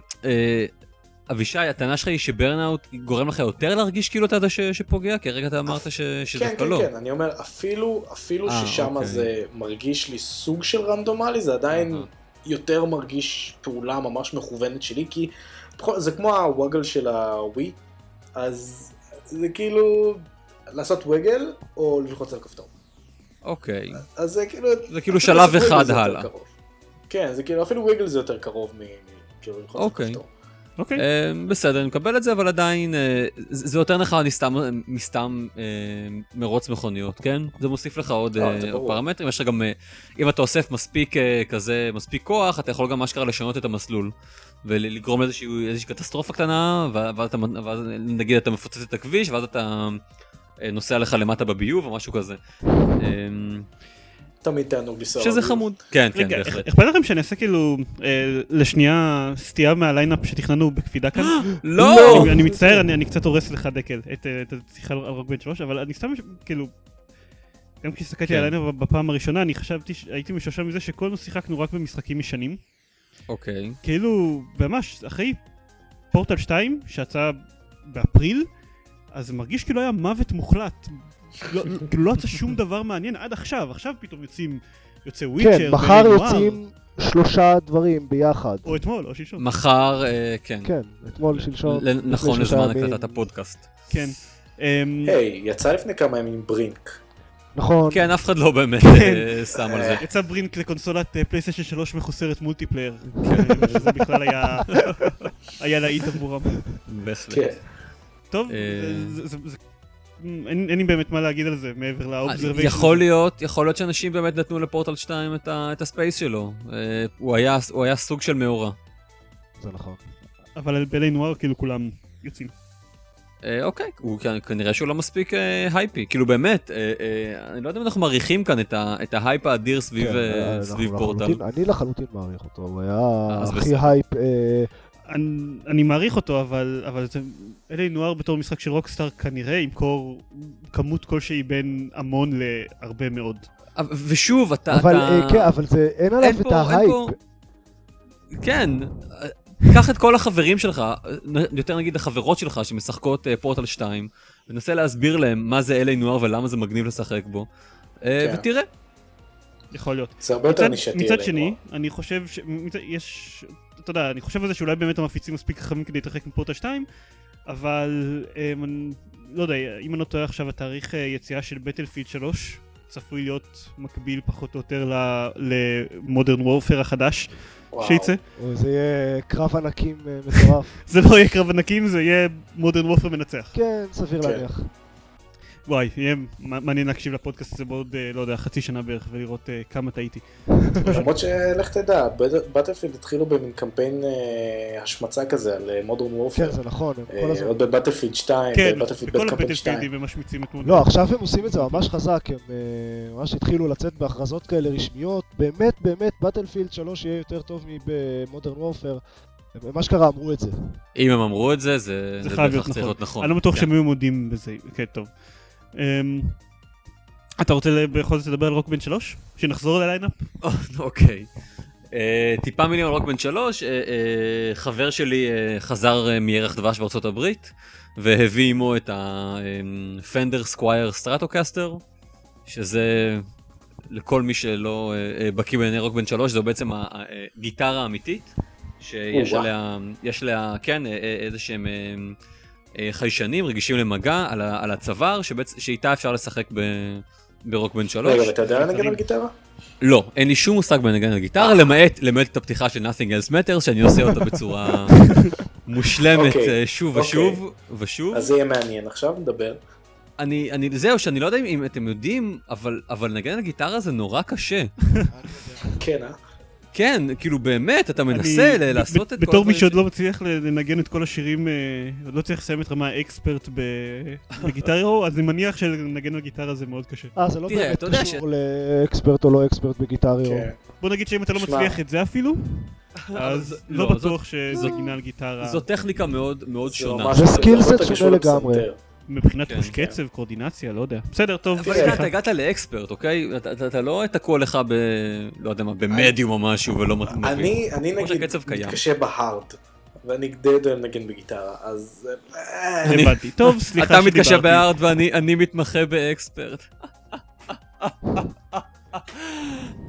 אה, אבישי, הטענה שלך היא שברנאוט גורם לך יותר להרגיש כאילו אתה זה ש- שפוגע? כי הרגע אתה אמרת ש- כן, שדווקא כן, לא. כן, אני אומר, אפילו, אפילו אה, ששם אוקיי. זה מרגיש לי סוג של רנדומלי, זה עדיין אהה. יותר מרגיש פעולה ממש מכוונת שלי, כי זה כמו הווגל של הווי, אז זה כאילו לעשות וגל או ללחוץ על כפתור. אוקיי. אז זה כאילו... זה כאילו שלב אחד הלאה. כן, זה כאילו, אפילו וגל זה יותר קרוב מ... מ- כאילו ללחוץ על אוקיי. כפתור. אוקיי. אה, בסדר, אני מקבל את זה, אבל עדיין אה, זה יותר נחמד מסתם, מסתם אה, מרוץ מכוניות, כן? זה מוסיף לך עוד ברור. פרמטרים, יש לך גם, אה, אם אתה אוסף מספיק אה, כזה, מספיק כוח, אתה יכול גם אשכרה לשנות את המסלול. ולגרום לאיזושהי איזושהי קטסטרופה קטנה, ו- ואז, אתה, ואז נגיד אתה מפוצץ את הכביש, ואז אתה נוסע לך למטה בביוב או משהו כזה. תמיד תענוג לנסוע. שזה. חמוד. כן, כן, בהחלט. אכפת לכם שאני אעשה כאילו אה, לשנייה סטייה מה lineup שתכננו בקפידה כאן? לא! אני- מצטער, אני אני קצת הורס לך דקל, את אה, את השיחה על Rock Band שלוש, אבל אני סתם, כאילו... גם כשהסתכלתי כן. על ה lineup בפעם הראשונה, אני חשבתי, הייתי משועשע מזה שכל הזמן שיחקנו רק במשחקים ישנים. אוקיי. כאילו, ממש, אחרי פורטל 2, שיצא באפריל, אז מרגיש כאילו היה מוות מוחלט. לא, כאילו לא יצא שום דבר מעניין עד עכשיו, עכשיו פתאום יוצאים, יוצא וויצ'ר, כן, מחר יוצאים שלושה דברים ביחד. או אתמול, או שלשום. מחר, אה, כן. כן, אתמול, שלשום. ל- לפני נכון לזמן. הקלטת הפודקאסט. כן. אמ, היי, יצא לפני כמה ימים ברינק. נכון. כן, אף אחד לא באמת כן. אה, שם על זה. יצא Brink לקונסולת אה, PlayStation 3 מחוסרת multiplayer. כן, שזה בכלל היה... היה להיט עבורם. בהחלט. כן. טוב, אה, זה- זה- זה- אין אין לי באמת מה להגיד על זה מעבר ל observation. יכול להיות, יכול להיות שאנשים באמת נתנו לפורטל 2 את ה- את ה space שלו. אה, הוא היה- הוא היה סוג של מאורע. זה נכון. אבל על L.A. Noire כאילו כולם יוצאים. אה, אוקיי, הוא כנראה שהוא לא מספיק אה, hypey. כאילו באמת, אה, אה, אני לא יודע אם אנחנו מעריכים כאן את ה- את ההייפ האדיר סביב כן, אה, אנחנו סביב פורטל. לחלוטין- אני לחלוטין מעריך אותו, הוא היה הכי בסדר. הייפ. אה, אני, אני מעריך אותו, אבל, אבל זה, L.A. Noire בתור משחק של Rockstar כנראה ימכור כמות כלשהי בין המון להרבה מאוד. ושוב, אתה... אבל אתה- אה, כן, אבל זה, אין עליו אין את ההייפ. פה- כן, קח את כל החברים שלך, יותר נגיד החברות שלך שמשחקות אה, פורטל 2, ונסה להסביר להם מה זה L.A. Noire ולמה זה מגניב לשחק בו, אה, כן. ותראה. יכול להיות. זה הרבה יותר נישתי. מצד. שני, אני חושב ש... מצד, יש... אתה יודע, אני חושב על זה שאולי באמת המפיצים מספיק חכמים כדי להתרחק מפורטל 2, אבל אמ, לא יודע, אם אני לא טועה עכשיו, התאריך אה, יציאה של בטלפילד 3 צפוי להיות מקביל פחות או יותר למודרן וורפר החדש וואו. שייצא. זה יהיה קרב ענקים אה, מטורף. זה לא יהיה קרב ענקים, זה יהיה מודרן וורפר מנצח. כן, סביר כן. להניח. וואי, יהיה מ- מעניין להקשיב לפודקאסט הזה בעוד, אה, לא יודע, חצי שנה בערך, ולראות אה, כמה טעיתי. למרות שלך תדע, Battlefield התחילו במין קמפיין אה, השמצה כזה על Modern Warfare. כן, זה נכון, הם כל הזמן... עוד ב Battlefield 2, כן, ב Battlefield בכל בקמפיין 2. הבטלפילדים הם משמיצים את Modern. לא, עכשיו הם עושים את זה ממש חזק, הם ממש התחילו לצאת בהכרזות כאלה רשמיות. באמת, באמת, Battlefield 3 יהיה יותר טוב מב Modern Warfare. הם מה שקרה אמרו את זה. אם הם אמרו את זה, זה זה זה חייב בהכרח להיות צריך נכון. להיות נכון. אני לא בטוח כן. שהם היו מודים בזה, כן, טוב. אמ, אתה רוצה בכל זאת לדבר על Rock Band 3? שנחזור ל lineup? אוקיי. אה, טיפה מילים על Rock Band 3, אה, אה, חבר שלי חזר מירח דבש בארצות הברית, והביא עמו את ה Fender Squier Stratocaster, שזה לכל מי שלא בקיא בענייני Rock Band 3, זו בעצם הגיטרה האמיתית, שיש. עליה, יש עליה, כן, איזה שהם אה, חיישנים, רגישים למגע על ה- על הצוואר, שבעצ- שאיתה אפשר לשחק ב... ברוקבן 3. רגע, ואתה יודע לנגן על גיטרה? לא, אין לי שום מושג בנגן על גיטרה, למעט, למעט את הפתיחה של Nothing else matters, שאני עושה אותה בצורה מושלמת אוקיי, אה, שוב אוקיי. ושוב ושוב. אז זה יהיה מעניין. עכשיו נדבר. אני, אני, זהו, שאני לא יודע אם אתם יודעים, אבל, אבל לנגן על גיטרה זה נורא קשה. כן, אה? כן, כאילו באמת, אתה מנסה אני- לעשות ב- את כל בתור מי שעוד לא מצליח לנגן את כל השירים, אה, עוד לא צריך לסיים את רמה ה expert ב- ב Guitar Hero, אז אני מניח שלנגן על גיטרה זה מאוד קשה. אה, זה לא תראה, באמת קשור ל expert או לא expert ב Guitar Hero. כן. בוא נגיד שאם אתה לא. מצליח את זה אפילו, אז לא לא, בטוח שזה נגינה על גיטרה. זו טכניקה מאוד שונה. זה skill הרבה סט יותר שונה לגמרי. מבחינת כן, חוש כן. קצב, קואורדינציה, לא יודע. בסדר, טוב, אבל סליחה. הגעת, הגעת לאקספרט, אוקיי? אתה, אתה, אתה לא תקוע לך ב... לא יודע מה, במדיום או משהו ולא מבין. אני, אני נגיד. מתקשה בהארד. ואני די יודע לנגן בגיטרה, אז... אה, אני- הבנתי. טוב, סליחה אתה מתקשה שדיברתי. בהארד ואני אני מתמחה באקספרט.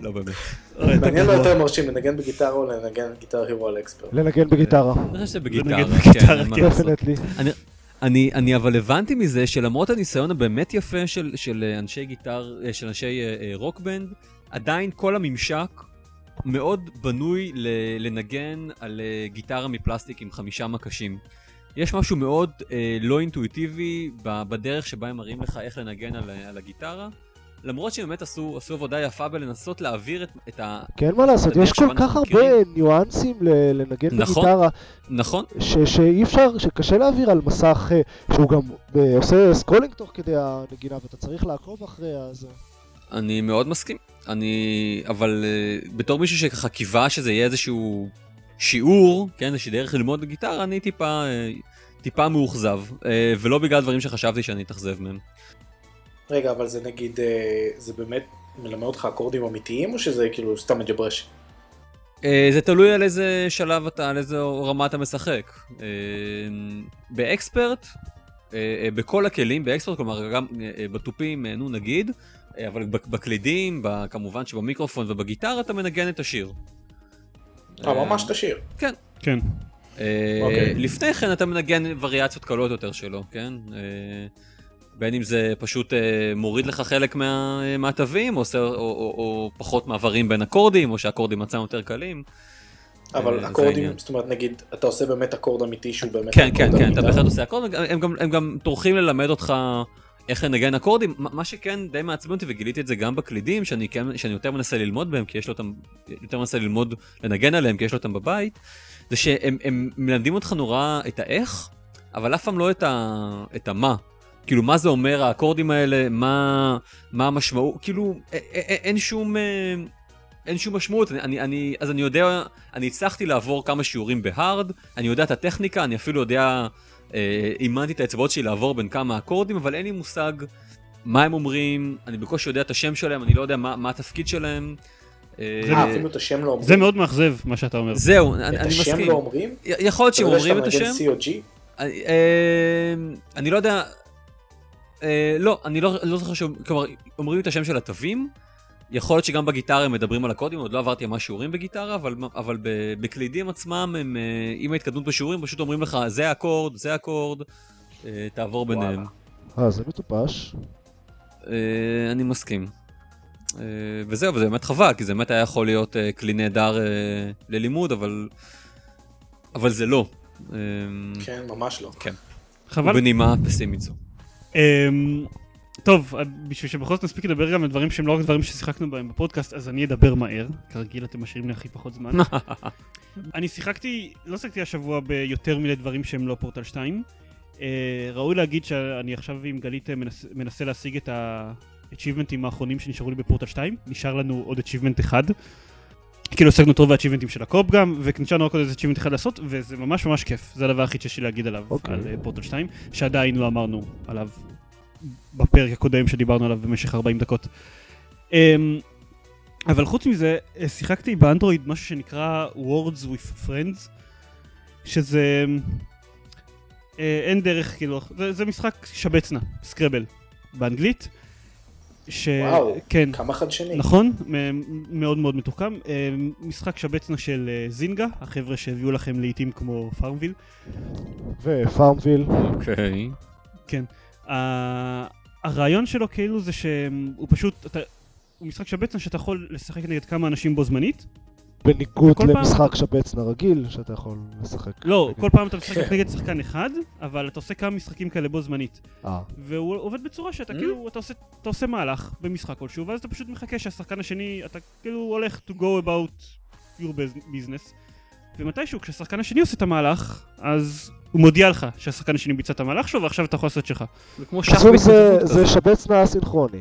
לא באמת. אתה מעניין מה. יותר מרשים, לנגן בגיטרה או לנגן גיטר הירו על אקספרט. לנגן בגיטרה. אני חושב שבגיטרה, לנגן כן, אני, אני אבל הבנתי מזה שלמרות הניסיון הבאמת יפה של, של אנשי Guitar, אה, של אנשי אה, אה, Rock Band, עדיין כל הממשק מאוד בנוי ל, לנגן על גיטרה מפלסטיק עם חמישה מקשים. יש משהו מאוד אה, לא אינטואיטיבי בדרך שבה הם מראים לך איך לנגן על, על הגיטרה. למרות שהם באמת עשו, עשו עבודה יפה בלנסות להעביר את, את ה... כן, מה לעשות, יש כל כך הרבה מכירים. ניואנסים ל- לנגן נכון. בגיטרה, נכון? ש- שאי אפשר, שקשה להעביר על מסך אה, שהוא גם אה, עושה סקרולינג תוך כדי הנגינה ואתה צריך לעקוב אחרי זה. אני מאוד מסכים. אני... אבל uh, בתור מישהו שככה קיווה שזה יהיה איזשהו שיעור, כן, איזושהי דרך ללמוד גיטרה, אני טיפה, טיפה מאוכזב. ולא בגלל דברים שחשבתי שאני אתאכזב מהם. רגע, אבל זה נגיד, אה, זה באמת מלמד אותך אקורדים אמיתיים, או שזה כאילו סתם מג'ברש? אה, זה תלוי על איזה שלב אתה, על איזה רמה אתה משחק. אה, באקספרט, בכל הכלים, באקספרט, כלומר גם בתופים, נו נגיד, אבל בק- בקלידים, כמובן שבמיקרופון ובגיטרה אתה מנגן את השיר. אה, ממש תשאיר. כן. כן. אה, אוקיי. לפני כן אתה מנגן וריאציות קלות יותר שלו, כן? אה, בין אם זה פשוט אה, מוריד לך חלק מה, אה, מהתווים, או, או, או, או פחות מעברים בין אקורדים, או שהאקורדים עצמם יותר קלים. אה, אבל זה אקורדים. זאת אומרת, נגיד, אתה עושה באמת אקורד אמיתי שהוא באמת כן, כן, אקורד כן, אתה אמיתי. בהחלט עושה אקורד, הם גם, הם גם טורחים ללמד אותך איך לנגן אקורדים, מה שכן די מעצבן אותי וגיליתי את זה גם בקלידים, שאני, כן, שאני יותר מנסה ללמוד בהם, כי יש לו אותם, יותר מנסה ללמוד לנגן עליהם, כי יש לו אותם בבית, זה שהם הם מלמדים אותך נורא את האיך, אבל אף פעם לא את, ה, את המה. כאילו, מה זה אומר האקורדים האלה, מה, מה המשמעות, כאילו, א- א- א- אין שום... אה, אין שום משמעות, אני, אני, אני, אז אני יודע, אני הצלחתי לעבור כמה שיעורים בהארד, אני יודע את הטכניקה, אני אפילו יודע, אה, אימנתי את האצבעות שלי לעבור בין כמה אקורדים, אבל אין לי מושג מה הם אומרים, אני בקושי יודע את השם שלהם, אני לא יודע מה, מה התפקיד שלהם. אה, אה, אפילו את השם לא אומרים. זה מאוד מאכזב, מה שאתה אומר. זהו, אני, את אני השם מסכים. לא אומרים? יכול להיות שהם אומרים את אתה יודע השם, שאתה מנגן COG? אני, אה, אני לא יודע, אה, לא, אני לא, לא זוכר כלומר, אומרים את השם של התווים, יכול להיות שגם בגיטרה הם מדברים על הקודים, עוד לא עברתי ממש שיעורים בגיטרה, אבל, אבל בקלידים עצמם, הם, אה, עם ההתקדמות בשיעורים, פשוט אומרים לך, זה אקורד, זה אקורד, אה, תעבור ביניהם. אה, זה מטופש. אה, אני מסכים. אה, וזהו, וזה באמת חבל, כי זה באמת היה יכול להיות אה, כלי נהדר אה, ללימוד, אבל, אבל זה לא. אה, כן, ממש לא. חבל. בנימה פסימית זו. אמ, טוב, בשביל שבכל זאת נספיק לדבר גם על דברים שהם לא רק דברים ששיחקנו בהם בפודקאסט, אז אני אדבר מהר. כרגיל אתם משאירים לי הכי פחות זמן. אני שיחקתי, לא שיחקתי השבוע ביותר מיני דברים שהם לא פורטל 2. אה, ראוי להגיד שאני עכשיו עם גלית אה, מנס, מנסה להשיג את ה-achievementים האחרונים שנשארו לי בפורטל 2. נשאר לנו עוד achievement אחד. כאילו השגנו את רוב ה-achievementים של הקופ גם, ונשארנו רק עוד איזה achievement אחד לעשות, וזה ממש ממש כיף. זה הדבר היחיד שיש לי להגיד עליו, אוקיי. על אה, פורטל 2, שעדיין לא אמרנו עליו בפרק הקודם שדיברנו עליו במשך 40 דקות. אמ, אבל חוץ מזה, אה, שיחקתי באנדרואיד משהו שנקרא Words with Friends, שזה... אה, אין דרך, כאילו, זה, זה משחק שבצנה, סקרבל, באנגלית. ש... וואו. כן, כמה חדשני. נכון, מאוד מאוד מתוחכם. אה, משחק שבצנה של אה, זינגה, החבר'ה שהביאו לכם לעיתים כמו FarmVille. ופארמוויל. אוקיי. ה- הרעיון שלו כאילו זה שהוא פשוט, אתה, הוא משחק שבצנה שאתה יכול לשחק נגד כמה אנשים בו זמנית. בניגוד וכל פעם- למשחק שבצנה רגיל, שאתה יכול לשחק. לא, נגד- כל פעם אתה משחק נגד שחקן אחד, אבל אתה עושה כמה משחקים כאלה בו זמנית. אה, והוא עובד בצורה שאתה Mm. כאילו, אתה עושה, אתה עושה מהלך במשחק כלשהו, ואז אתה פשוט מחכה שהשחקן השני, אתה כאילו הולך to go about your bus- business, ומתישהו כשהשחקן השני עושה את המהלך, אז הוא מודיע לך שהשחקן השני ביצע את המהלך שלו, ועכשיו אתה יכול לעשות שלך. זה כמו שח בהתכתבות זה. שבצנה אסינכרוני.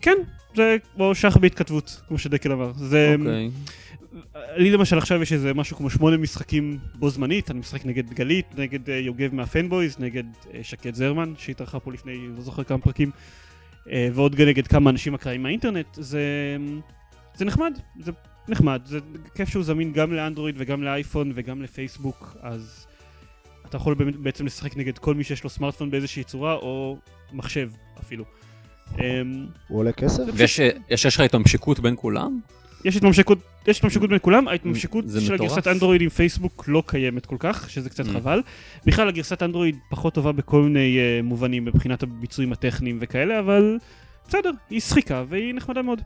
כן, זה כמו שח בהתכתבות, כמו שדקל אמר. זה... לי למשל עכשיו יש איזה משהו כמו שמונה משחקים בו זמנית, אני משחק נגד גלית, נגד אה, יוגב מהפנבויז, נגד אה, שקד זרמן, שהתארחה פה לפני לא זוכר כמה פרקים, אה, ועוד נגד כמה אנשים אקראיים מהאינטרנט, זה, זה נחמד, זה נחמד, זה כיף שהוא זמין גם לאנדרואיד וגם לאייפון וגם לפייסבוק, אז אתה יכול בעצם לשחק נגד כל מי שיש לו סמארטפון באיזושהי צורה, או מחשב אפילו. אמ, הוא עולה כסף? ויש יש יש לך התממשקות בין כולם? יש התממשקות, יש התממשקות בין כולם, ההתממשקות של מטורף. הגרסת אנדרואיד עם פייסבוק לא קיימת כל כך, שזה קצת Mm. חבל. בכלל הגרסת אנדרואיד פחות טובה בכל מיני uh, מובנים מבחינת הביצועים הטכניים וכאלה, אבל בסדר, היא שחיקה והיא נחמדה מאוד.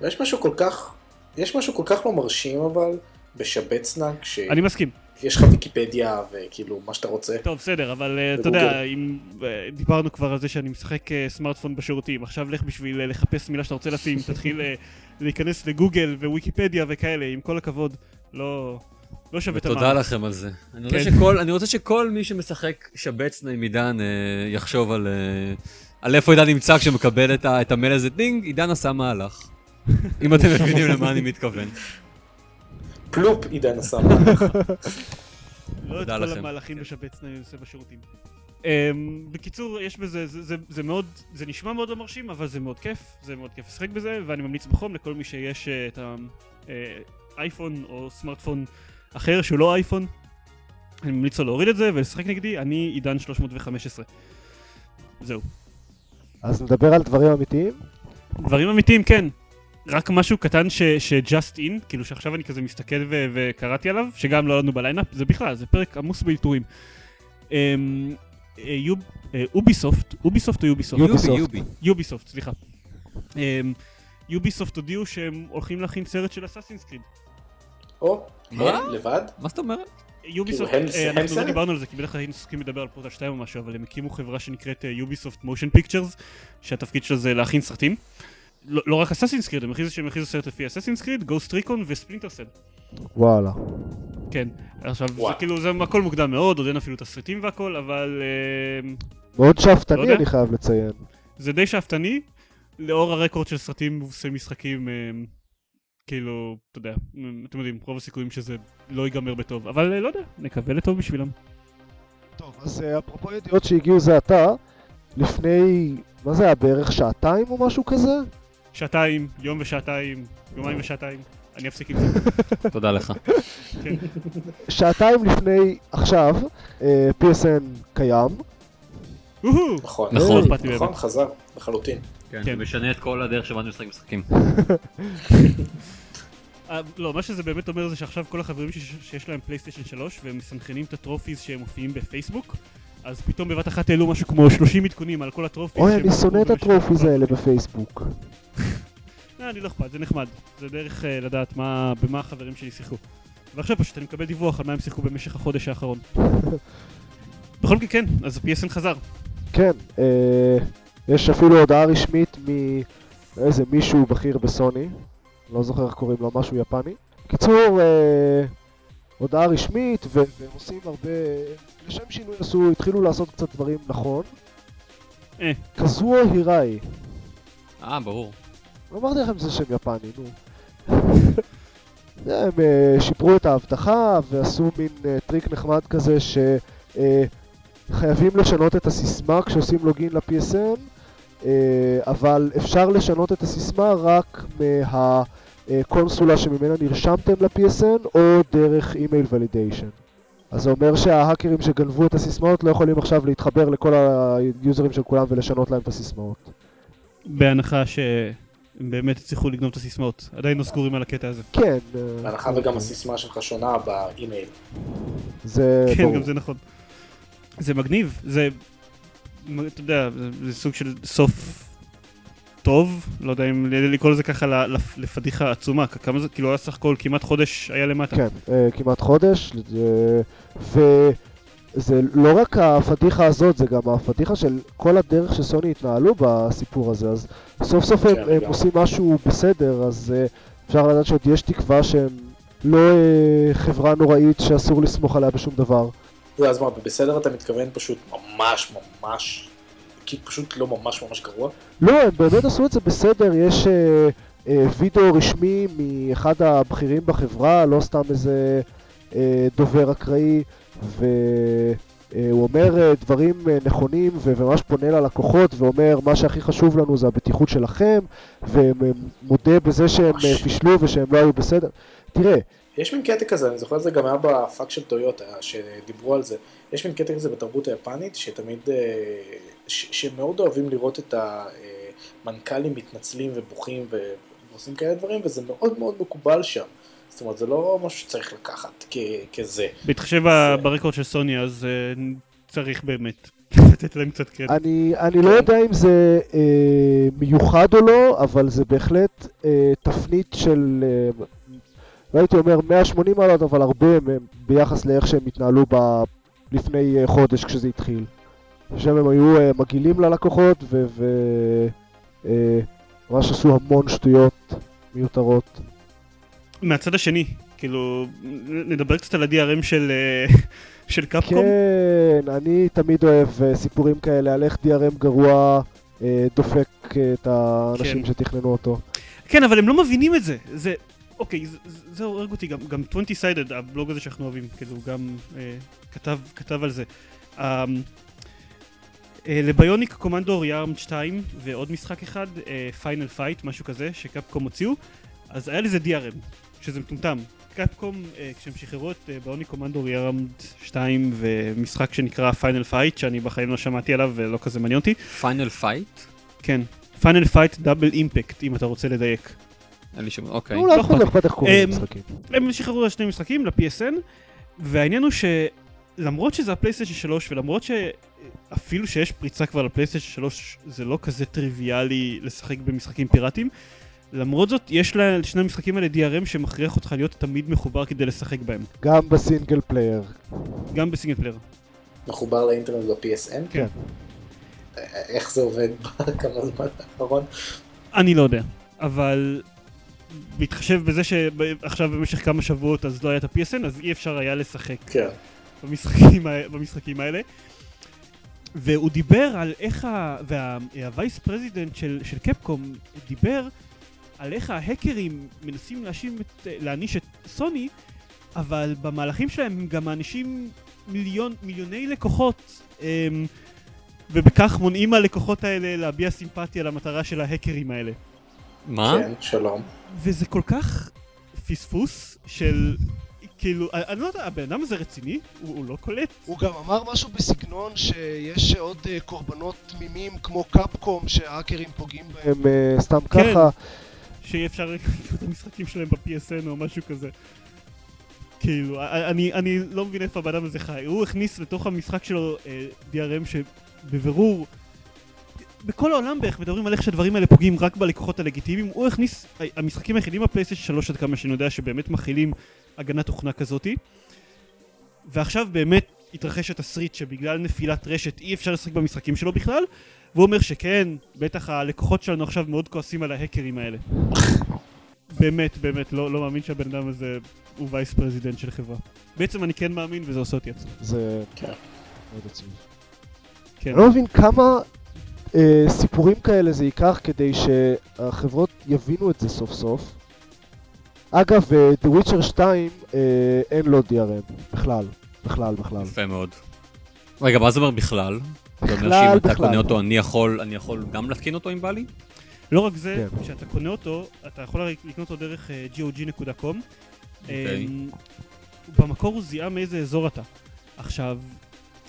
ויש משהו כל כך, יש משהו כל כך לא מרשים אבל, בשבצנה, כשיש אני מסכים. לך ויקיפדיה וכאילו מה שאתה רוצה. טוב, בסדר, אבל uh, אתה. יודע, אם uh, דיברנו כבר על זה שאני משחק uh, סמארטפון בשירותים, עכשיו לך בשביל uh, לחפש מילה שאתה רוצה לשים, תתחיל uh, להיכנס לגוגל וויקיפדיה וכאלה, עם כל הכבוד, לא, לא שווה את תודה המאמץ. לכם על זה. אני רוצה כן. שכל- אני רוצה שכל מי שמשחק שבצנה עם עידן אה, יחשוב על אה, על איפה עידן נמצא כשמקבל את ה- את המייל הזה, דינג, עידן עשה מהלך. אם אתם מבינים למה אני מתכוון. פלופ, עידן עשה מהלך. לא את כל. המהלכים כן. בשבץ אני עושה בשירותים. Um, בקיצור, יש בזה, זה, מאוד, זה נשמע מאוד לא מרשים, אבל זה מאוד כיף, זה מאוד כיף לשחק בזה, ואני ממליץ בחום לכל מי שיש uh, את אייפון או סמארטפון אחר שהוא לא אייפון, אני ממליץ לו להוריד את זה ולשחק נגדי, אני עידן 315. זהו. אז נדבר על דברים אמיתיים? דברים אמיתיים, כן. רק משהו קטן ש-just in, כאילו שעכשיו אני כזה מסתכל ו- וקראתי עליו, שגם לא לנו בליינאפ, זה בכלל, זה פרק עמוס באלתורים. אמ, אה, אה, אוביסופט, אוביסופט או יוביסופט? יוביסופט. יובי, יובי. יוביסופט, סליחה. אמ, יוביסופט הודיעו שהם הולכים להכין סרט של אסאסינס קריד. או, מה? לבד? מה זאת אומרת? יוביסופט, הם- אה, אנחנו לא? דיברנו על זה, כי בדרך כלל היינו עסוקים לדבר על פורטל 2 או משהו, אבל הם הקימו חברה שנקראת יוביסופט Motion Pictures, שהתפקיד שלה זה להכין סרטים. לא לא רק אסאסינס קריד, הם הכריזו שהם הכריזו סרט לפי אסאסינס קריד, גוסט ריקון וספלינטר סל. וואלה. כן, עכשיו זה. כאילו, זה הכל מוקדם מאוד, עוד אין אפילו תסריטים והכל, אבל אה, מאוד לא שאפתני. אני חייב לציין. זה די שאפתני, לאור הרקורד של סרטים מבוססי משחקים, אה, כאילו, אתה יודע, אתם יודעים, רוב הסיכויים שזה לא ייגמר בטוב, אבל אה, לא יודע, נקווה לטוב בשבילם. טוב, אז אה, אפרופו ידיעות שהגיעו זה עתה, לפני, מה זה היה, בערך שעתיים או משהו כזה? שעתיים, יום ושעתיים, יומיים ושעתיים, אני אפסיק עם זה. תודה לך. כן. שעתיים לפני עכשיו, אה, PSN קיים. נכון. נכון. לא נכון, באמת. חזר, לחלוטין. כן, כן. זה משנה את כל הדרך שבה אני משחק משחקים. אה, לא, מה שזה באמת אומר זה שעכשיו כל החברים שיש- להם פלייסטיישן 3 והם מסנכרנים את הטרופיז שהם מופיעים בפייסבוק, אז פתאום בבת אחת העלו משהו כמו 30 עדכונים על כל הטרופיז. אוי, אני שונא את הטרופיז. האלה בפייסבוק. אה, אני לא אכפת, זה נחמד. זה דרך אה, לדעת מה, במה החברים שלי שיחקו. ועכשיו פשוט אני מקבל דיווח על מה הם שיחקו במשך החודש האחרון. בכל מקרה כן, אז ה-PSN חזר. כן, אה, יש אפילו הודעה רשמית מאיזה מישהו בכיר בסוני, לא זוכר איך קוראים לו, משהו יפני. קיצור, אה, הודעה רשמית, ו- והם עושים הרבה... לשם שינוי עשו, התחילו לעשות קצת דברים נכון. אה. קזואו היראי. אה, ברור. אמרתי לכם שזה שם יפני, נו. הם אה, שיפרו את האבטחה ועשו מין אה, טריק נחמד כזה שחייבים לשנות את הסיסמה כשעושים לוגין ל-PSN, אה, אבל אפשר לשנות את הסיסמה רק מהקונסולה שממנה נרשמתם ל-PSN או דרך אימייל ולידיישן. אז זה אומר שההאקרים שגנבו את הסיסמאות לא יכולים עכשיו להתחבר לכל היוזרים של כולם ולשנות להם את הסיסמאות. בהנחה שהם באמת הצליחו לגנוב את הסיסמאות. עדיין לא סגורים על הקטע הזה. כן. אה, בהנחה וגם הסיסמה שלך שונה באימייל. זה כן, ברור. גם זה נכון. זה מגניב, זה, אתה יודע, זה, זה סוג של סוף טוב, לא יודע אם לקרוא לזה ככה לפדיחה עצומה, כמה זה, כאילו היה סך הכל כמעט חודש היה למטה. כן, אה, כמעט חודש, אה, וזה לא רק הפדיחה הזאת, זה גם הפדיחה של כל הדרך שסוני התנהלו בסיפור הזה, אז סוף סוף הם, כן, הם. עושים משהו בסדר, אז אה, אפשר לדעת שעוד יש תקווה שהם לא אה, חברה נוראית שאסור לסמוך עליה בשום דבר. זה, אז מה, בסדר אתה מתכוון פשוט ממש ממש, כי פשוט לא ממש ממש גרוע? לא, הם באמת עשו את זה בסדר, יש אה, אה, וידאו רשמי מאחד הבכירים בחברה, לא סתם איזה דובר אקראי, והוא אומר אה, דברים אה, נכונים וממש פונה ללקוחות ואומר מה שהכי חשוב לנו זה הבטיחות שלכם, ומודה בזה שהם אה. פישלו ושהם לא היו בסדר. תראה, יש מין קטע כזה, אני זוכר את זה גם היה בפאק של טויוטה, שדיברו על זה. יש מין קטע כזה בתרבות היפנית, שתמיד, אה, ש- שמאוד אוהבים לראות את המנכ"לים מתנצלים ובוכים ועושים כאלה דברים, וזה מאוד מאוד מקובל שם. זאת אומרת, זה לא משהו שצריך לקחת כ- כזה. בהתחשב זה- ברקורד של סוני, אז אה, צריך באמת לתת להם קצת קרדיט. אני, אני לא יודע אם זה אה, מיוחד או לא, אבל זה בהחלט אה, תפנית של, אה, לא הייתי אומר 180 מעלות, אבל הרבה מהם ביחס לאיך שהם התנהלו ב, לפני אה, חודש כשזה התחיל. שם הם היו אה, מגעילים ללקוחות וממש עשו המון שטויות מיותרות. מהצד השני, כאילו, נדבר קצת על ה-DRM של, אה, של קפקום. כן, אני תמיד אוהב אה, סיפורים כאלה על איך DRM גרוע אה, דופק את האנשים כן. שתכננו אותו. כן, אבל הם לא מבינים את זה. זה, אוקיי, זה, הורג אותי, גם, גם 20-sided, הבלוג הזה שאנחנו אוהבים, כאילו, גם אה, כתב, כתב על זה. אה, אה, לביוניק קומנדו ריארמד 2 ועוד משחק אחד, פיינל פייט, משהו כזה, שקפקום הוציאו, אז היה לזה DRM. שזה מטומטם. קפקום, אה, כשהם שחררו את ביוניק קומנדו ריארמד 2 ומשחק שנקרא פיינל פייט, שאני בחיים לא שמעתי עליו ולא כזה מעניין אותי. פיינל פייט? כן. פיינל פייט דאבל אימפקט, אם אתה רוצה לדייק. אין לי שום, אוקיי. אולי לא לא אכפת. איך קוראים אמ, למשחקים. הם שחררו שני משחקים ל-PSN, והעניין הוא שלמרות שזה הפלייסטיישן 3 ולמרות שאפילו שיש פריצה כבר לפלייסטיישן 3 זה לא כזה טריוויאלי לשחק במשחקים פיראטיים, למרות זאת יש לשני המשחקים האלה DRM שמכריח אותך להיות תמיד מחובר כדי לשחק בהם, גם בסינגל פלייר. גם בסינגל פלייר. מחובר לאינטרנט ב-PSN? כן. איך זה עובד בכמה זמן האחרון? אני לא יודע, אבל בהתחשב בזה שעכשיו במשך כמה שבועות אז לא היה את ה-PSN אז אי אפשר היה לשחק כן. במשחקים, במשחקים האלה. והוא דיבר על איך ה... וה vice president של, של קפקום דיבר על איך ההקרים מנסים את, להעניש את סוני, אבל במהלכים שלהם הם גם מענישים מיליון, מיליוני לקוחות, אמ, ובכך מונעים מהלקוחות האלה להביע סימפתיה למטרה של ההקרים האלה. מה? כן, שלום. וזה כל כך פספוס של... כאילו, אני לא יודע, הבן אדם הזה רציני? הוא, הוא לא קולט? הוא גם אמר משהו בסגנון שיש עוד אה, קורבנות תמימים כמו קפקום שהאקרים פוגעים בהם אה, סתם כן. ככה. שיהיה אפשר לקנות את המשחקים שלהם ב-PSN או משהו כזה. כאילו, אני, אני לא מבין איפה הבן אדם הזה חי. הוא הכניס לתוך המשחק שלו אה, DRM שבבירור, בכל העולם בערך מדברים על איך שהדברים האלה פוגעים רק בלקוחות הלגיטימיים. הוא הכניס, המשחקים היחידים בפלייסטיישן 3 עד כמה שאני יודע שבאמת מכילים הגנת תוכנה כזאתי. ועכשיו באמת התרחש התסריט שבגלל נפילת רשת אי אפשר לשחק במשחקים שלו בכלל. והוא אומר שכן, בטח הלקוחות שלנו עכשיו מאוד כועסים על ההקרים האלה. באמת, באמת, לא, לא מאמין שהבן אדם הזה הוא vice president של חברה. בעצם אני כן מאמין וזה עושה אותי עצוב. זה כן. מאוד עצוב. כן. אני לא מבין כמה אה, סיפורים כאלה זה ייקח כדי שהחברות יבינו את זה סוף סוף. אגב, אה, The Witcher 2 אה, אין לו DRM, בכלל, בכלל, בכלל. יפה מאוד. רגע, מה זה אומר בכלל? זה אומר שאם אתה. קונה אותו, אני יכול, אני יכול גם להתקין אותו אם בא לי? לא רק זה, כן. כשאתה קונה אותו, אתה יכול לקנות אותו דרך אה, gog.com. אוקיי. אמ, במקור הוא זיהה מאיזה אזור אתה. עכשיו,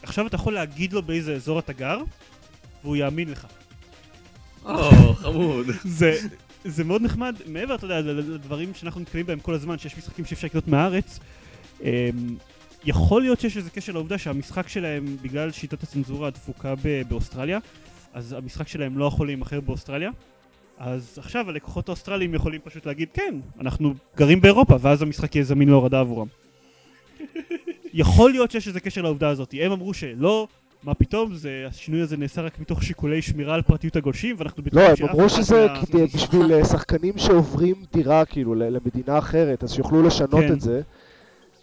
עכשיו אתה יכול להגיד לו באיזה אזור אתה גר, והוא יאמין לך. או, חמוד. זה, זה מאוד נחמד, מעבר, אתה יודע, לדברים שאנחנו נתקלים בהם כל הזמן, שיש משחקים שאפשר לקנות מהארץ, אמ, יכול להיות שיש איזה קשר לעובדה שהמשחק שלהם, בגלל שיטת הצנזורה הדפוקה ב- באוסטרליה, אז המשחק שלהם לא יכול להימכר באוסטרליה. אז עכשיו הלקוחות האוסטרליים יכולים פשוט להגיד, כן, אנחנו גרים באירופה, ואז המשחק יהיה זמין להורדה עבורם. יכול להיות שיש איזה קשר לעובדה הזאת. הם אמרו שלא, מה פתאום, זה, השינוי הזה נעשה רק מתוך שיקולי שמירה על פרטיות הגולשים, ואנחנו לא, הם שאף אמרו אחד שזה מה- כדי- בשביל אה, שחקנים שעוברים דירה, כאילו, למדינה אחרת, אז שיוכלו לשנות כן. את זה.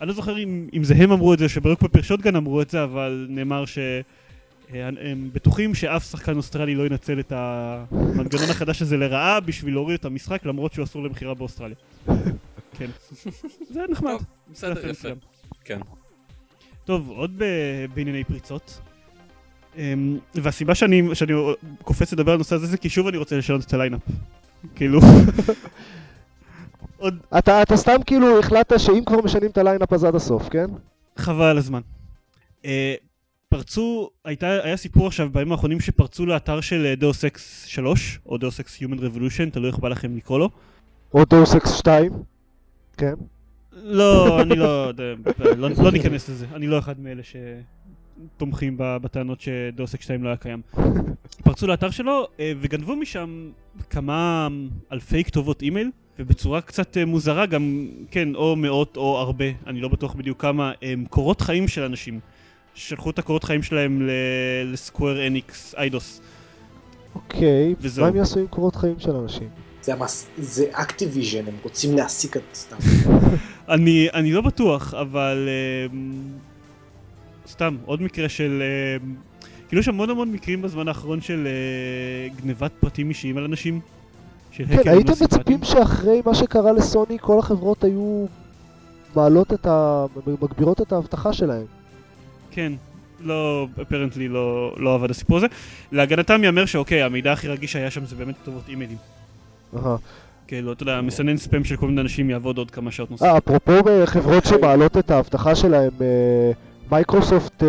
אני לא זוכר אם, אם זה הם אמרו את זה, שב Rock Paper Shotgun אמרו את זה, אבל נאמר שהם בטוחים שאף שחקן אוסטרלי לא ינצל את המנגנון החדש הזה לרעה בשביל להוריד את המשחק, למרות שהוא אסור למכירה באוסטרליה. כן. זה נחמד. טוב, בסדר, יפה. כן. טוב, עוד ב- בענייני פריצות. אמ, והסיבה שאני, שאני קופץ לדבר על הנושא הזה זה כי שוב אני רוצה לשנות את ה line-up. כאילו... עוד אתה אתה סתם כאילו החלטת שאם כבר משנים את ה line-up אז עד הסוף, כן? חבל על הזמן. Uh, פרצו, הייתה, היה סיפור עכשיו בימים האחרונים שפרצו לאתר של דאוס אקס 3, או דאוס אקס Human Revolution, תלוי איך בא לכם לקרוא לו. או דאוס אקס 2, כן? לא, אני לא, לא, לא ניכנס לזה, אני לא אחד מאלה שתומכים בטענות שדאוס אקס 2 לא היה קיים. פרצו לאתר שלו אה, וגנבו משם כמה אלפי כתובות אימייל, ובצורה קצת אה, מוזרה גם, כן, או מאות או הרבה, אני לא בטוח בדיוק כמה, הם קורות חיים של אנשים. שלחו את הקורות חיים שלהם ל- לסקוור אניקס איידוס. אוקיי, וזהו. מה הם יעשו עם קורות חיים של אנשים? זה המס... זה אקטיביז'ן, הם רוצים להעסיק את סתם. אני, אני לא בטוח, אבל אמ, סתם, עוד מקרה של... כאילו יש המון המון מקרים בזמן האחרון של אה, גנבת פרטים אישיים על אנשים. כן, הייתם. מצפים שאחרי מה שקרה לסוני כל החברות היו מעלות את ה... מגבירות את האבטחה שלהם. כן, לא, אפרנטלי לא, לא עבד הסיפור הזה. להגנתם ייאמר שאוקיי, המידע הכי רגיש שהיה שם זה באמת כתובות אימיילים. אהה. כאילו, אתה יודע, מסנן ספאם של כל מיני אנשים יעבוד עוד כמה שעות אה, נוספות. אפרופו אה, חברות שמעלות את האבטחה שלהם, אה, מייקרוסופט אה,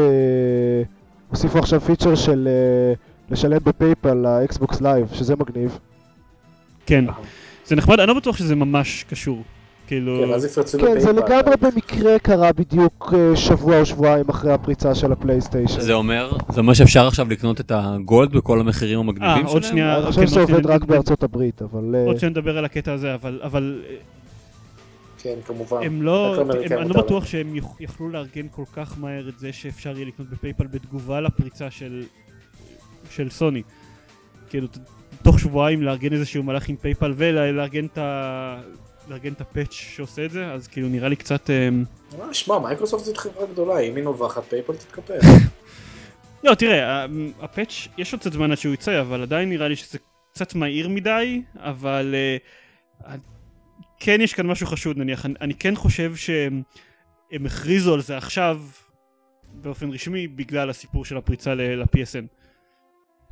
הוסיפו עכשיו פיצ'ר של אה, לשלם בפייפל ל Xbox Live, שזה מגניב. כן. זה נחמד, אני לא בטוח שזה ממש קשור. כאילו... כן, אז יפרצו כן, זה. לגמרי במקרה קרה בדיוק אה, שבוע או שבועיים אחרי הפריצה של הפלייסטיישן. זה אומר, זה אומר שאפשר עכשיו לקנות את ה Gold בכל המחירים המגניבים אה, שלהם? עוד שנייה. אני כן, חושב שזה עובד שנייה, רק נדבר- בארצות הברית, אבל... אה, עוד שנדבר על הקטע הזה, אבל, אבל אה, כן, כמובן. הם לא, אני לא בטוח. שהם יכ- יכלו לארגן כל כך מהר את זה שאפשר יהיה לקנות בפייפל בתגובה לפריצה של, של סוני. כאילו, תוך שבועיים לארגן איזשהו מהלך עם פייפל ולארגן את ה... לארגן את ה patch שעושה את זה, אז כאילו נראה לי קצת... אמ, אה, שמע, מייקרוסופט זאת חברה גדולה, אם היא נובחת פייפל תתקפל. לא, תראה, ה- ה patch, יש עוד קצת זמן עד שהוא יצא, אבל עדיין נראה לי שזה קצת מהיר מדי, אבל אה, כן יש כאן משהו חשוד נניח. אני, אני כן חושב שהם הם הכריזו על זה עכשיו באופן רשמי בגלל הסיפור של הפריצה ל-PSN.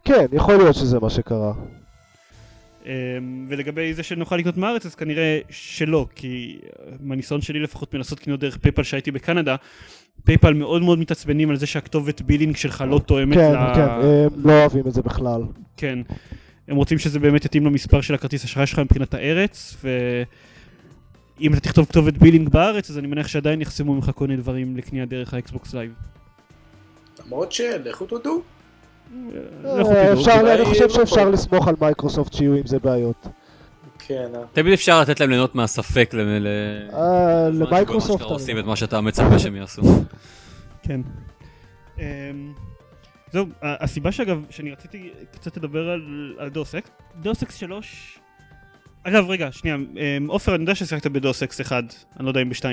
כן, יכול להיות שזה מה שקרה. אמ, ולגבי זה שנוכל לקנות מארץ אז כנראה שלא כי מהניסיון שלי לפחות מנסות קניות דרך פייפל שהייתי בקנדה פייפל מאוד מאוד מתעצבנים על זה שהכתובת billing שלך לא תואמת כן, ל... כן, הם לא אוהבים את זה בכלל. כן. הם רוצים שזה באמת יתאים למספר של הכרטיס אשראי שלך מבחינת הארץ, ואם אתה תכתוב כתובת בילינג בארץ, אז אני מניח שעדיין יחסמו ממך כל מיני דברים לקנייה דרך האקסבוקס לייב. למרות שלכו תודו. אני חושב לא שאפשר. לסמוך על מייקרוסופט שיהיו עם זה בעיות. כן, אה. תמיד אפשר לתת להם ליהנות מהספק אה, למייקרוסופט... עושים את מה שאתה מצפה שהם יעשו. כן. אמ, זהו, הסיבה שאגב, שאני רציתי קצת לדבר על, על Deus Ex, Deus Ex 3, אגב רגע, שנייה, אמ, עופר, אני יודע ששיחקת ב Deus Ex 1, אני לא יודע אם ב-2.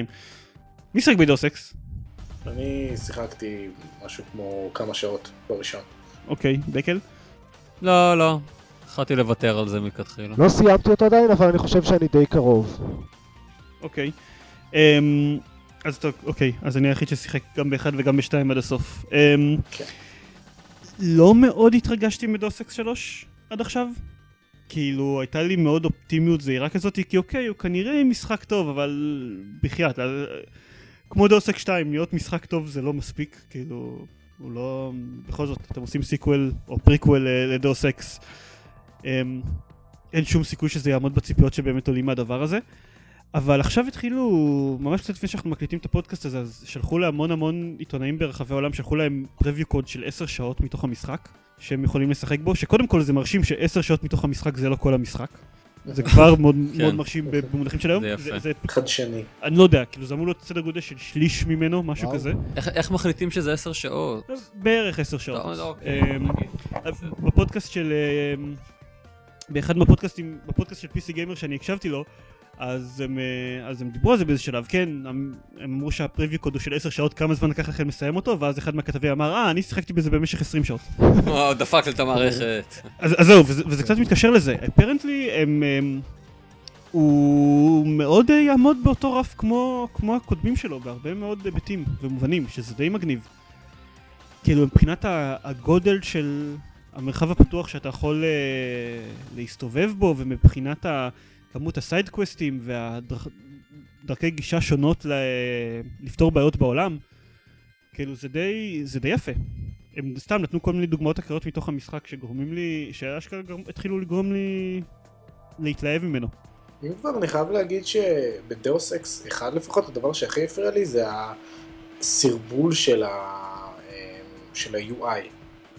מי שיחק ב Deus Ex? אני שיחקתי משהו כמו כמה שעות בראשון. אוקיי, דקל? לא, לא. החלטתי לוותר על זה מלכתחילה. לא סיימתי אותו עדיין, אבל אני חושב שאני די קרוב. אוקיי. אמ, אז טוב, אוקיי, אז אני היחיד ששיחק גם באחד וגם בשתיים עד הסוף. אמ, כן. לא מאוד התרגשתי מ Deus Ex 3 עד עכשיו. כאילו, הייתה לי מאוד אופטימיות זהירה כזאת, כי אוקיי, הוא כנראה משחק טוב, אבל בחייאת, אה, כמו Deus Ex 2, להיות משחק טוב זה לא מספיק, כאילו, הוא לא... בכל זאת, אתם עושים sequel או prequel ל Deus Ex. אמ, אין שום סיכוי שזה יעמוד בציפיות שבאמת עולים מהדבר הזה. אבל עכשיו התחילו, ממש קצת לפני שאנחנו מקליטים את הפודקאסט הזה, אז שלחו להמון המון עיתונאים ברחבי העולם, שלחו להם פרביו קוד של 10 שעות מתוך המשחק, שהם יכולים לשחק בו, שקודם כל זה מרשים ש-10 שעות מתוך המשחק זה לא כל המשחק. זה כבר מאוד, מאוד מרשים במונחים של היום. זה יפה. זה, חדשני. אני לא יודע, כאילו זה אמור להיות סדר גודל של שליש ממנו, משהו וואו. כזה. איך- איך מחליטים שזה עשר שעות? בערך 10 שעות. לא, אוקיי. אמ, בפודקאסט של... אמ, באחד מהפודקאסטים, בפודקאסט של PC גיימר שאני הקשבתי לו, אז הם, אה, אז הם דיברו על זה באיזה שלב, כן, הם, הם אמרו שהפריוויו קוד הוא של 10 שעות, כמה זמן לקח לכם לסיים אותו, ואז אחד מהכתבים אמר, אה, אני שיחקתי בזה במשך 20 שעות. וואו, דפק לי את המערכת. אז, אז זהו, וזה, וזה קצת מתקשר לזה. אפרנטלי, הם... הם הוא מאוד אה, יעמוד באותו רף כמו, כמו הקודמים שלו, בהרבה מאוד היבטים ומובנים, שזה די מגניב. כאילו, מבחינת הגודל של המרחב הפתוח שאתה יכול אה, להסתובב בו, ומבחינת ה- כמות ה side quest ים והדרכי גישה שונות ל- לפתור בעיות בעולם, כאילו, זה די, זה די יפה. הם סתם נתנו כל מיני דוגמאות אחרות מתוך המשחק שגורמים לי, שאשכרה גרם- התחילו לגרום לי להתלהב ממנו. אם כבר אני חייב להגיד שב Deus Ex אחד לפחות הדבר שהכי הפריע לי זה הסרבול של, ה... אה, של ה-UI.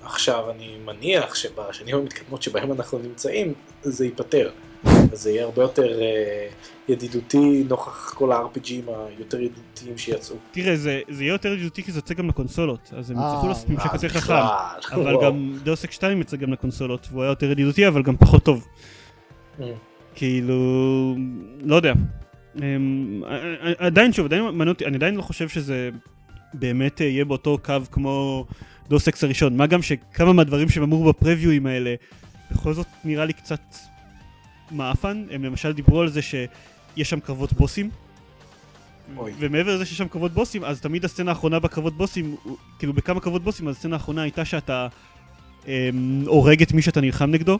עכשיו אני מניח שבשנים המתקדמות שבהם אנחנו נמצאים זה ייפתר. וזה יהיה הרבה יותר אה, ידידותי נוכח כל ה-RPGים היותר ידידותיים שיצאו. תראה, זה, זה יהיה יותר ידידותי כי זה יוצא גם לקונסולות, אז הם אה, יצטרכו לעשות ממשק אה, יותר חכם. אבל. גם דאוס אקס 2 יצא גם לקונסולות, והוא היה יותר ידידותי אבל גם פחות טוב. Mm. כאילו, לא יודע. אמ, ע- עדיין שוב, עדיין מעניין אותי, אני עדיין לא חושב שזה באמת אה, יהיה באותו קו כמו דוס אקס הראשון. מה גם שכמה מהדברים שהם אמרו בפרביואים האלה, בכל זאת נראה לי קצת מעפן. הם למשל דיברו על זה שיש שם קרבות בוסים. אוי. ומעבר לזה שיש שם קרבות בוסים, אז תמיד הסצנה האחרונה בקרבות בוסים, כאילו בכמה קרבות בוסים, אז הסצנה האחרונה הייתה שאתה אמ, הורג את מי שאתה נלחם נגדו.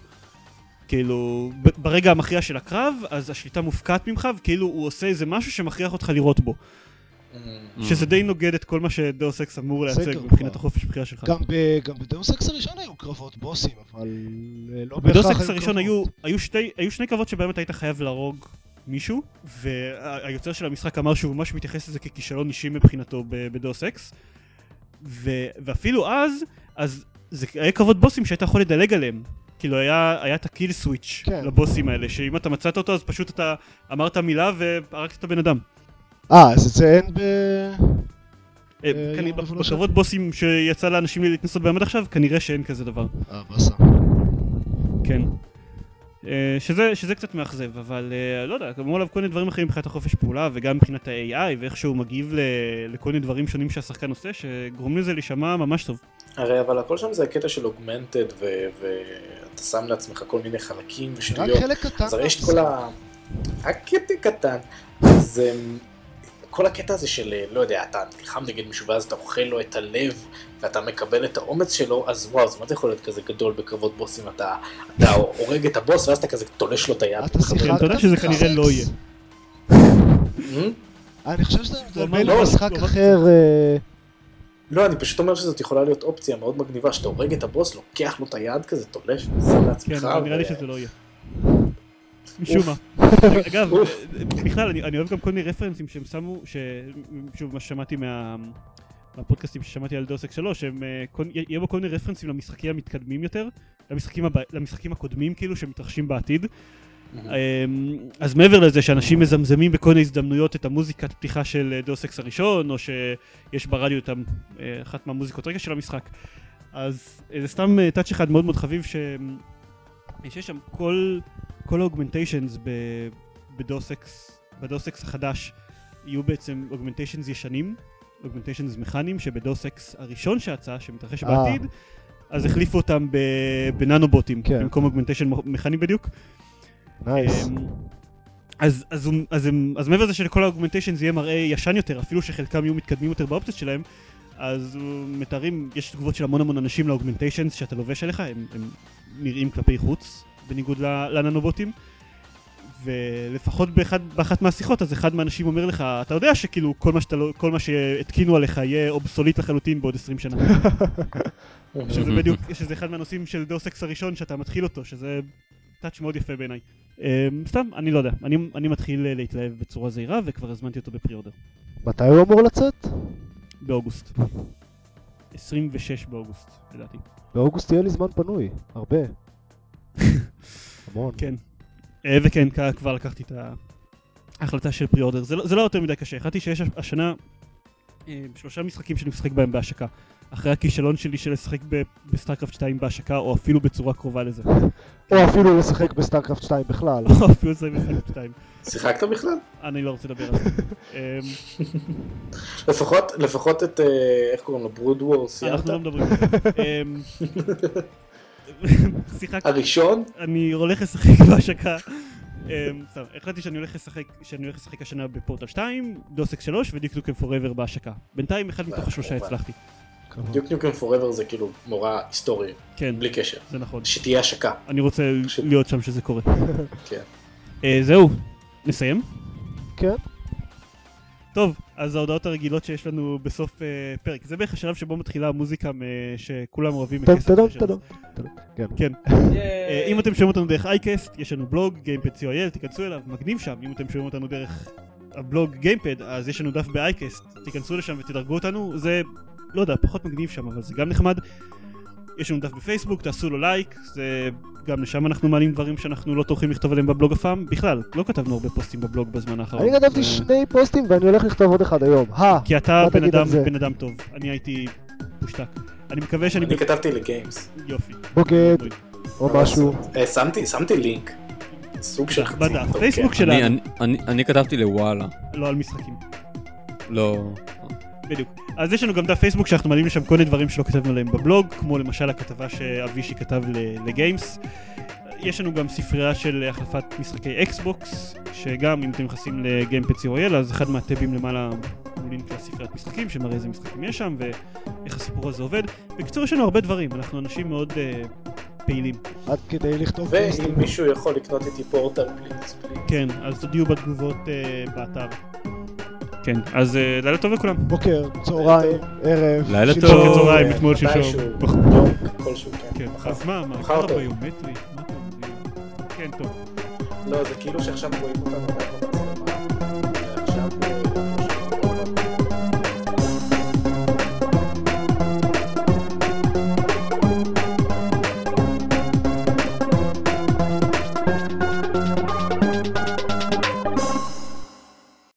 כאילו, ברגע המכריע של הקרב, אז השליטה מופקעת ממך, וכאילו הוא עושה איזה משהו שמכריח אותך לירות בו. אממ. שזה די נוגד את כל מה ש Deus Ex אמור לייצג מבחינת כבר. החופש בחירה שלך. גם ב Deus Ex הראשון היו קרבות בוסים, אבל אה, לא בהכרח היו אקס הראשון קרבות. היו, היו, שתי, היו שני קרבות שבהם אתה היית חייב להרוג מישהו, והיוצר של המשחק אמר שהוא ממש מתייחס לזה ככישלון אישי מבחינתו ב- ב Deus Ex, ואפילו אז, אז זה היה קרבות בוסים שהיית יכול לדלג עליהם. כאילו היה, היה את הקיל סוויץ' כן. לבוסים האלה, שאם אתה מצאת אותו אז פשוט אתה אמרת מילה והרגת את הבן אדם. אה, אז את זה אין ב... אה, אה, רבולושן? בקרבות בוסים שיצא לאנשים להתנסות בהם עד עכשיו, כנראה שאין כזה דבר. אה, באסה. כן. אה, שזה, שזה קצת מאכזב, אבל לא יודע, אמרו עליו כל מיני דברים אחרים מבחינת החופש פעולה, וגם מבחינת ה-AI, ואיך שהוא מגיב ל, לכל מיני דברים שונים שהשחקן עושה, שגורמים לזה להישמע ממש טוב. הרי אבל הכל שם זה הקטע של אוגמנטד, ואתה שם לעצמך כל מיני חלקים רק ושטויות. חלק קטן. אז הרי יש את. כל ה... הקטע קטן. זה... כל הקטע הזה של, לא יודע, אתה נלחם נגד מישהו ואז אתה אוכל לו את הלב ואתה מקבל את האומץ שלו, אז וואו, זה מה זה יכול להיות כזה גדול בקרבות בוסים, אתה, אתה הורג את הבוס ואז אתה כזה תולש לו את היד. אתה יודע שזה בדאוס כנראה לא? יהיה. Hmm? אני חושב שזה לא, למשחק אחר... אה, לא, אני פשוט אומר שזאת יכולה להיות אופציה מאוד מגניבה, שאתה הורג את הבוס, לוקח לו את היד כזה, תולש, ושם לעצמך. כן, נראה לי שזה לא יהיה. משום מה. אגב, בכלל, אני אני אוהב גם כל מיני רפרנסים שהם שמו, שוב, מה ששמעתי מה... מהפודקאסטים ששמעתי על דוסק 3, שהם, אה, כל- יהיה בו כל מיני רפרנסים למשחקים המתקדמים יותר, למשחקים, הבא, למשחקים הקודמים כאילו שמתרחשים בעתיד. אמ, אז מעבר לזה שאנשים מזמזמים בכל מיני הזדמנויות את המוזיקת פתיחה של Deus Ex הראשון, או שיש ברדיו את אה, אחת מהמוזיקות רקע של המשחק, אז אה, זה סתם touch אחד מאוד מאוד חביב, ש- שיש שם כל, כל ה augmentations ב Deus Ex החדש, יהיו בעצם augmentations ישנים, augmentations מכניים, שב Deus Ex הראשון שיצא, שמתרחש אה. בעתיד, אז החליפו אותם בננובוטים, כן. במקום augmentation מכני בדיוק. nice. אמ, אז, אז, אז, אז מעבר לזה שלכל ה augmentation זה יהיה מראה ישן יותר, אפילו שחלקם יהיו מתקדמים יותר באופציות שלהם, אז מתארים, יש תגובות של המון המון אנשים ל augmentation שאתה לובש עליך, הם, הם נראים כלפי חוץ, בניגוד לננובוטים. ולפחות באחד, באחת מהשיחות, אז אחד מהאנשים אומר לך, אתה יודע שכאילו כל מה, שאתה לא, כל מה שהתקינו עליך יהיה obsolete לחלוטין בעוד 20 שנה. שזה בדיוק, שזה אחד מהנושאים של Deus Ex הראשון שאתה מתחיל אותו, שזה touch מאוד יפה בעיניי. אמ, סתם, אני לא יודע, אני, אני מתחיל אה, להתלהב בצורה זהירה וכבר הזמנתי אותו ב pre-order, מתי הוא אמור לצאת? באוגוסט. 26 באוגוסט, לדעתי. באוגוסט יהיה לי זמן פנוי. הרבה. המון. כן. אה, וכן, כבר לקחתי את ההחלטה של pre-order. זה, לא- זה לא יותר מדי קשה, החלטתי שיש הש- השנה אה, שלושה משחקים שאני משחק בהם בהשקה. אחרי הכישלון שלי של לשחק ב- ב StarCraft 2 בהשקה, או אפילו בצורה קרובה לזה. או אפילו לשחק ב StarCraft 2 בכלל. או אפילו לשחק ב StarCraft 2. שיחקת בכלל? אני לא רוצה לדבר על זה. אמ, לפחות, את, אה, איך קוראים לו, Brood War, סיימת? אנחנו לא מדברים על זה. אמ, שיחקתי, הראשון? אני הולך לשחק בהשקה. אמ, סתם, החלטתי שאני הולך לשחק, שאני הולך לשחק השנה בפורטל 2, Deus Ex 3 ו Duke Nukem Forever בהשקה. בינתיים אחד מתוך השלושה. הצלחתי. דיוק ניוקם פוראבר זה כאילו מורה היסטורי, כן, בלי קשר. זה נכון. שתהיה השקה. אני רוצה ש- להיות שם שזה קורה. כן. אה, זהו, נסיים? כן. טוב, אז ההודעות הרגילות שיש לנו בסוף אה, פרק. זה בערך השלב שבו מתחילה המוזיקה מ- שכולם אוהבים את טם כסף. טדם של- טדם. טדם. כן. כן. אה, אם אתם שומעים אותנו דרך אייקסט, יש לנו בלוג, גיימפד co.il, תיכנסו אליו, מגניב שם. אם אתם שומעים אותנו דרך הבלוג גיימפד, אז יש לנו דף באייקסט, תיכנסו לשם ותדרגו אותנו. זה, לא יודע, פחות מגניב שם, אבל זה גם נחמד. יש לנו דף בפייסבוק, תעשו לו לייק, זה... גם לשם אנחנו מעלים דברים שאנחנו לא טורחים לכתוב עליהם בבלוג אף פעם. בכלל, לא כתבנו הרבה פוסטים בבלוג בזמן האחרון. אני כתבתי שני פוסטים ואני הולך לכתוב עוד אחד היום. כי אתה בן אדם? בן אדם טוב. אני הייתי פושטק. אני מקווה שאני... אני כתבתי לגיימס. יופי. בוגד, או משהו. אה, שמתי, שמתי לינק. סוג של חצי. בדף, פייסבוק כן. שלנו. אני- אני- אני- אני כתבתי לוואלה. לא על משחקים. לא... בדיוק. אז יש לנו גם דף פייסבוק שאנחנו מעלים לשם כל מיני דברים שלא כתבנו עליהם בבלוג, כמו למשל הכתבה שאבישי כתב ל- לגיימס. יש לנו גם ספרייה של החלפת משחקי אקסבוקס, שגם אם אתם נכנסים לגיימפד co.il אז אחד מהטבים למעלה הוא לינק לספריית משחקים שמראה איזה משחקים יש שם ואיך הסיפור הזה עובד. בקיצור יש לנו הרבה דברים, אנחנו אנשים מאוד, אה, פעילים. עד כדי לכתוב ואם. מישהו יכול לקנות איתי פורטל please please. כן, אז תודיעו בתגובות אה, באתר. כן, אז אה, לילה טוב לכולם. בוקר, צהריים, ערב, לילה. טוב. צהריים, אה, אתמול, מתישהו, שלשום. יום כלשהו, כן. כן. אז מה, מה, טוב. ביומטרי? מה? כן, טוב. לא, זה כאילו שעכשיו רואים אותנו.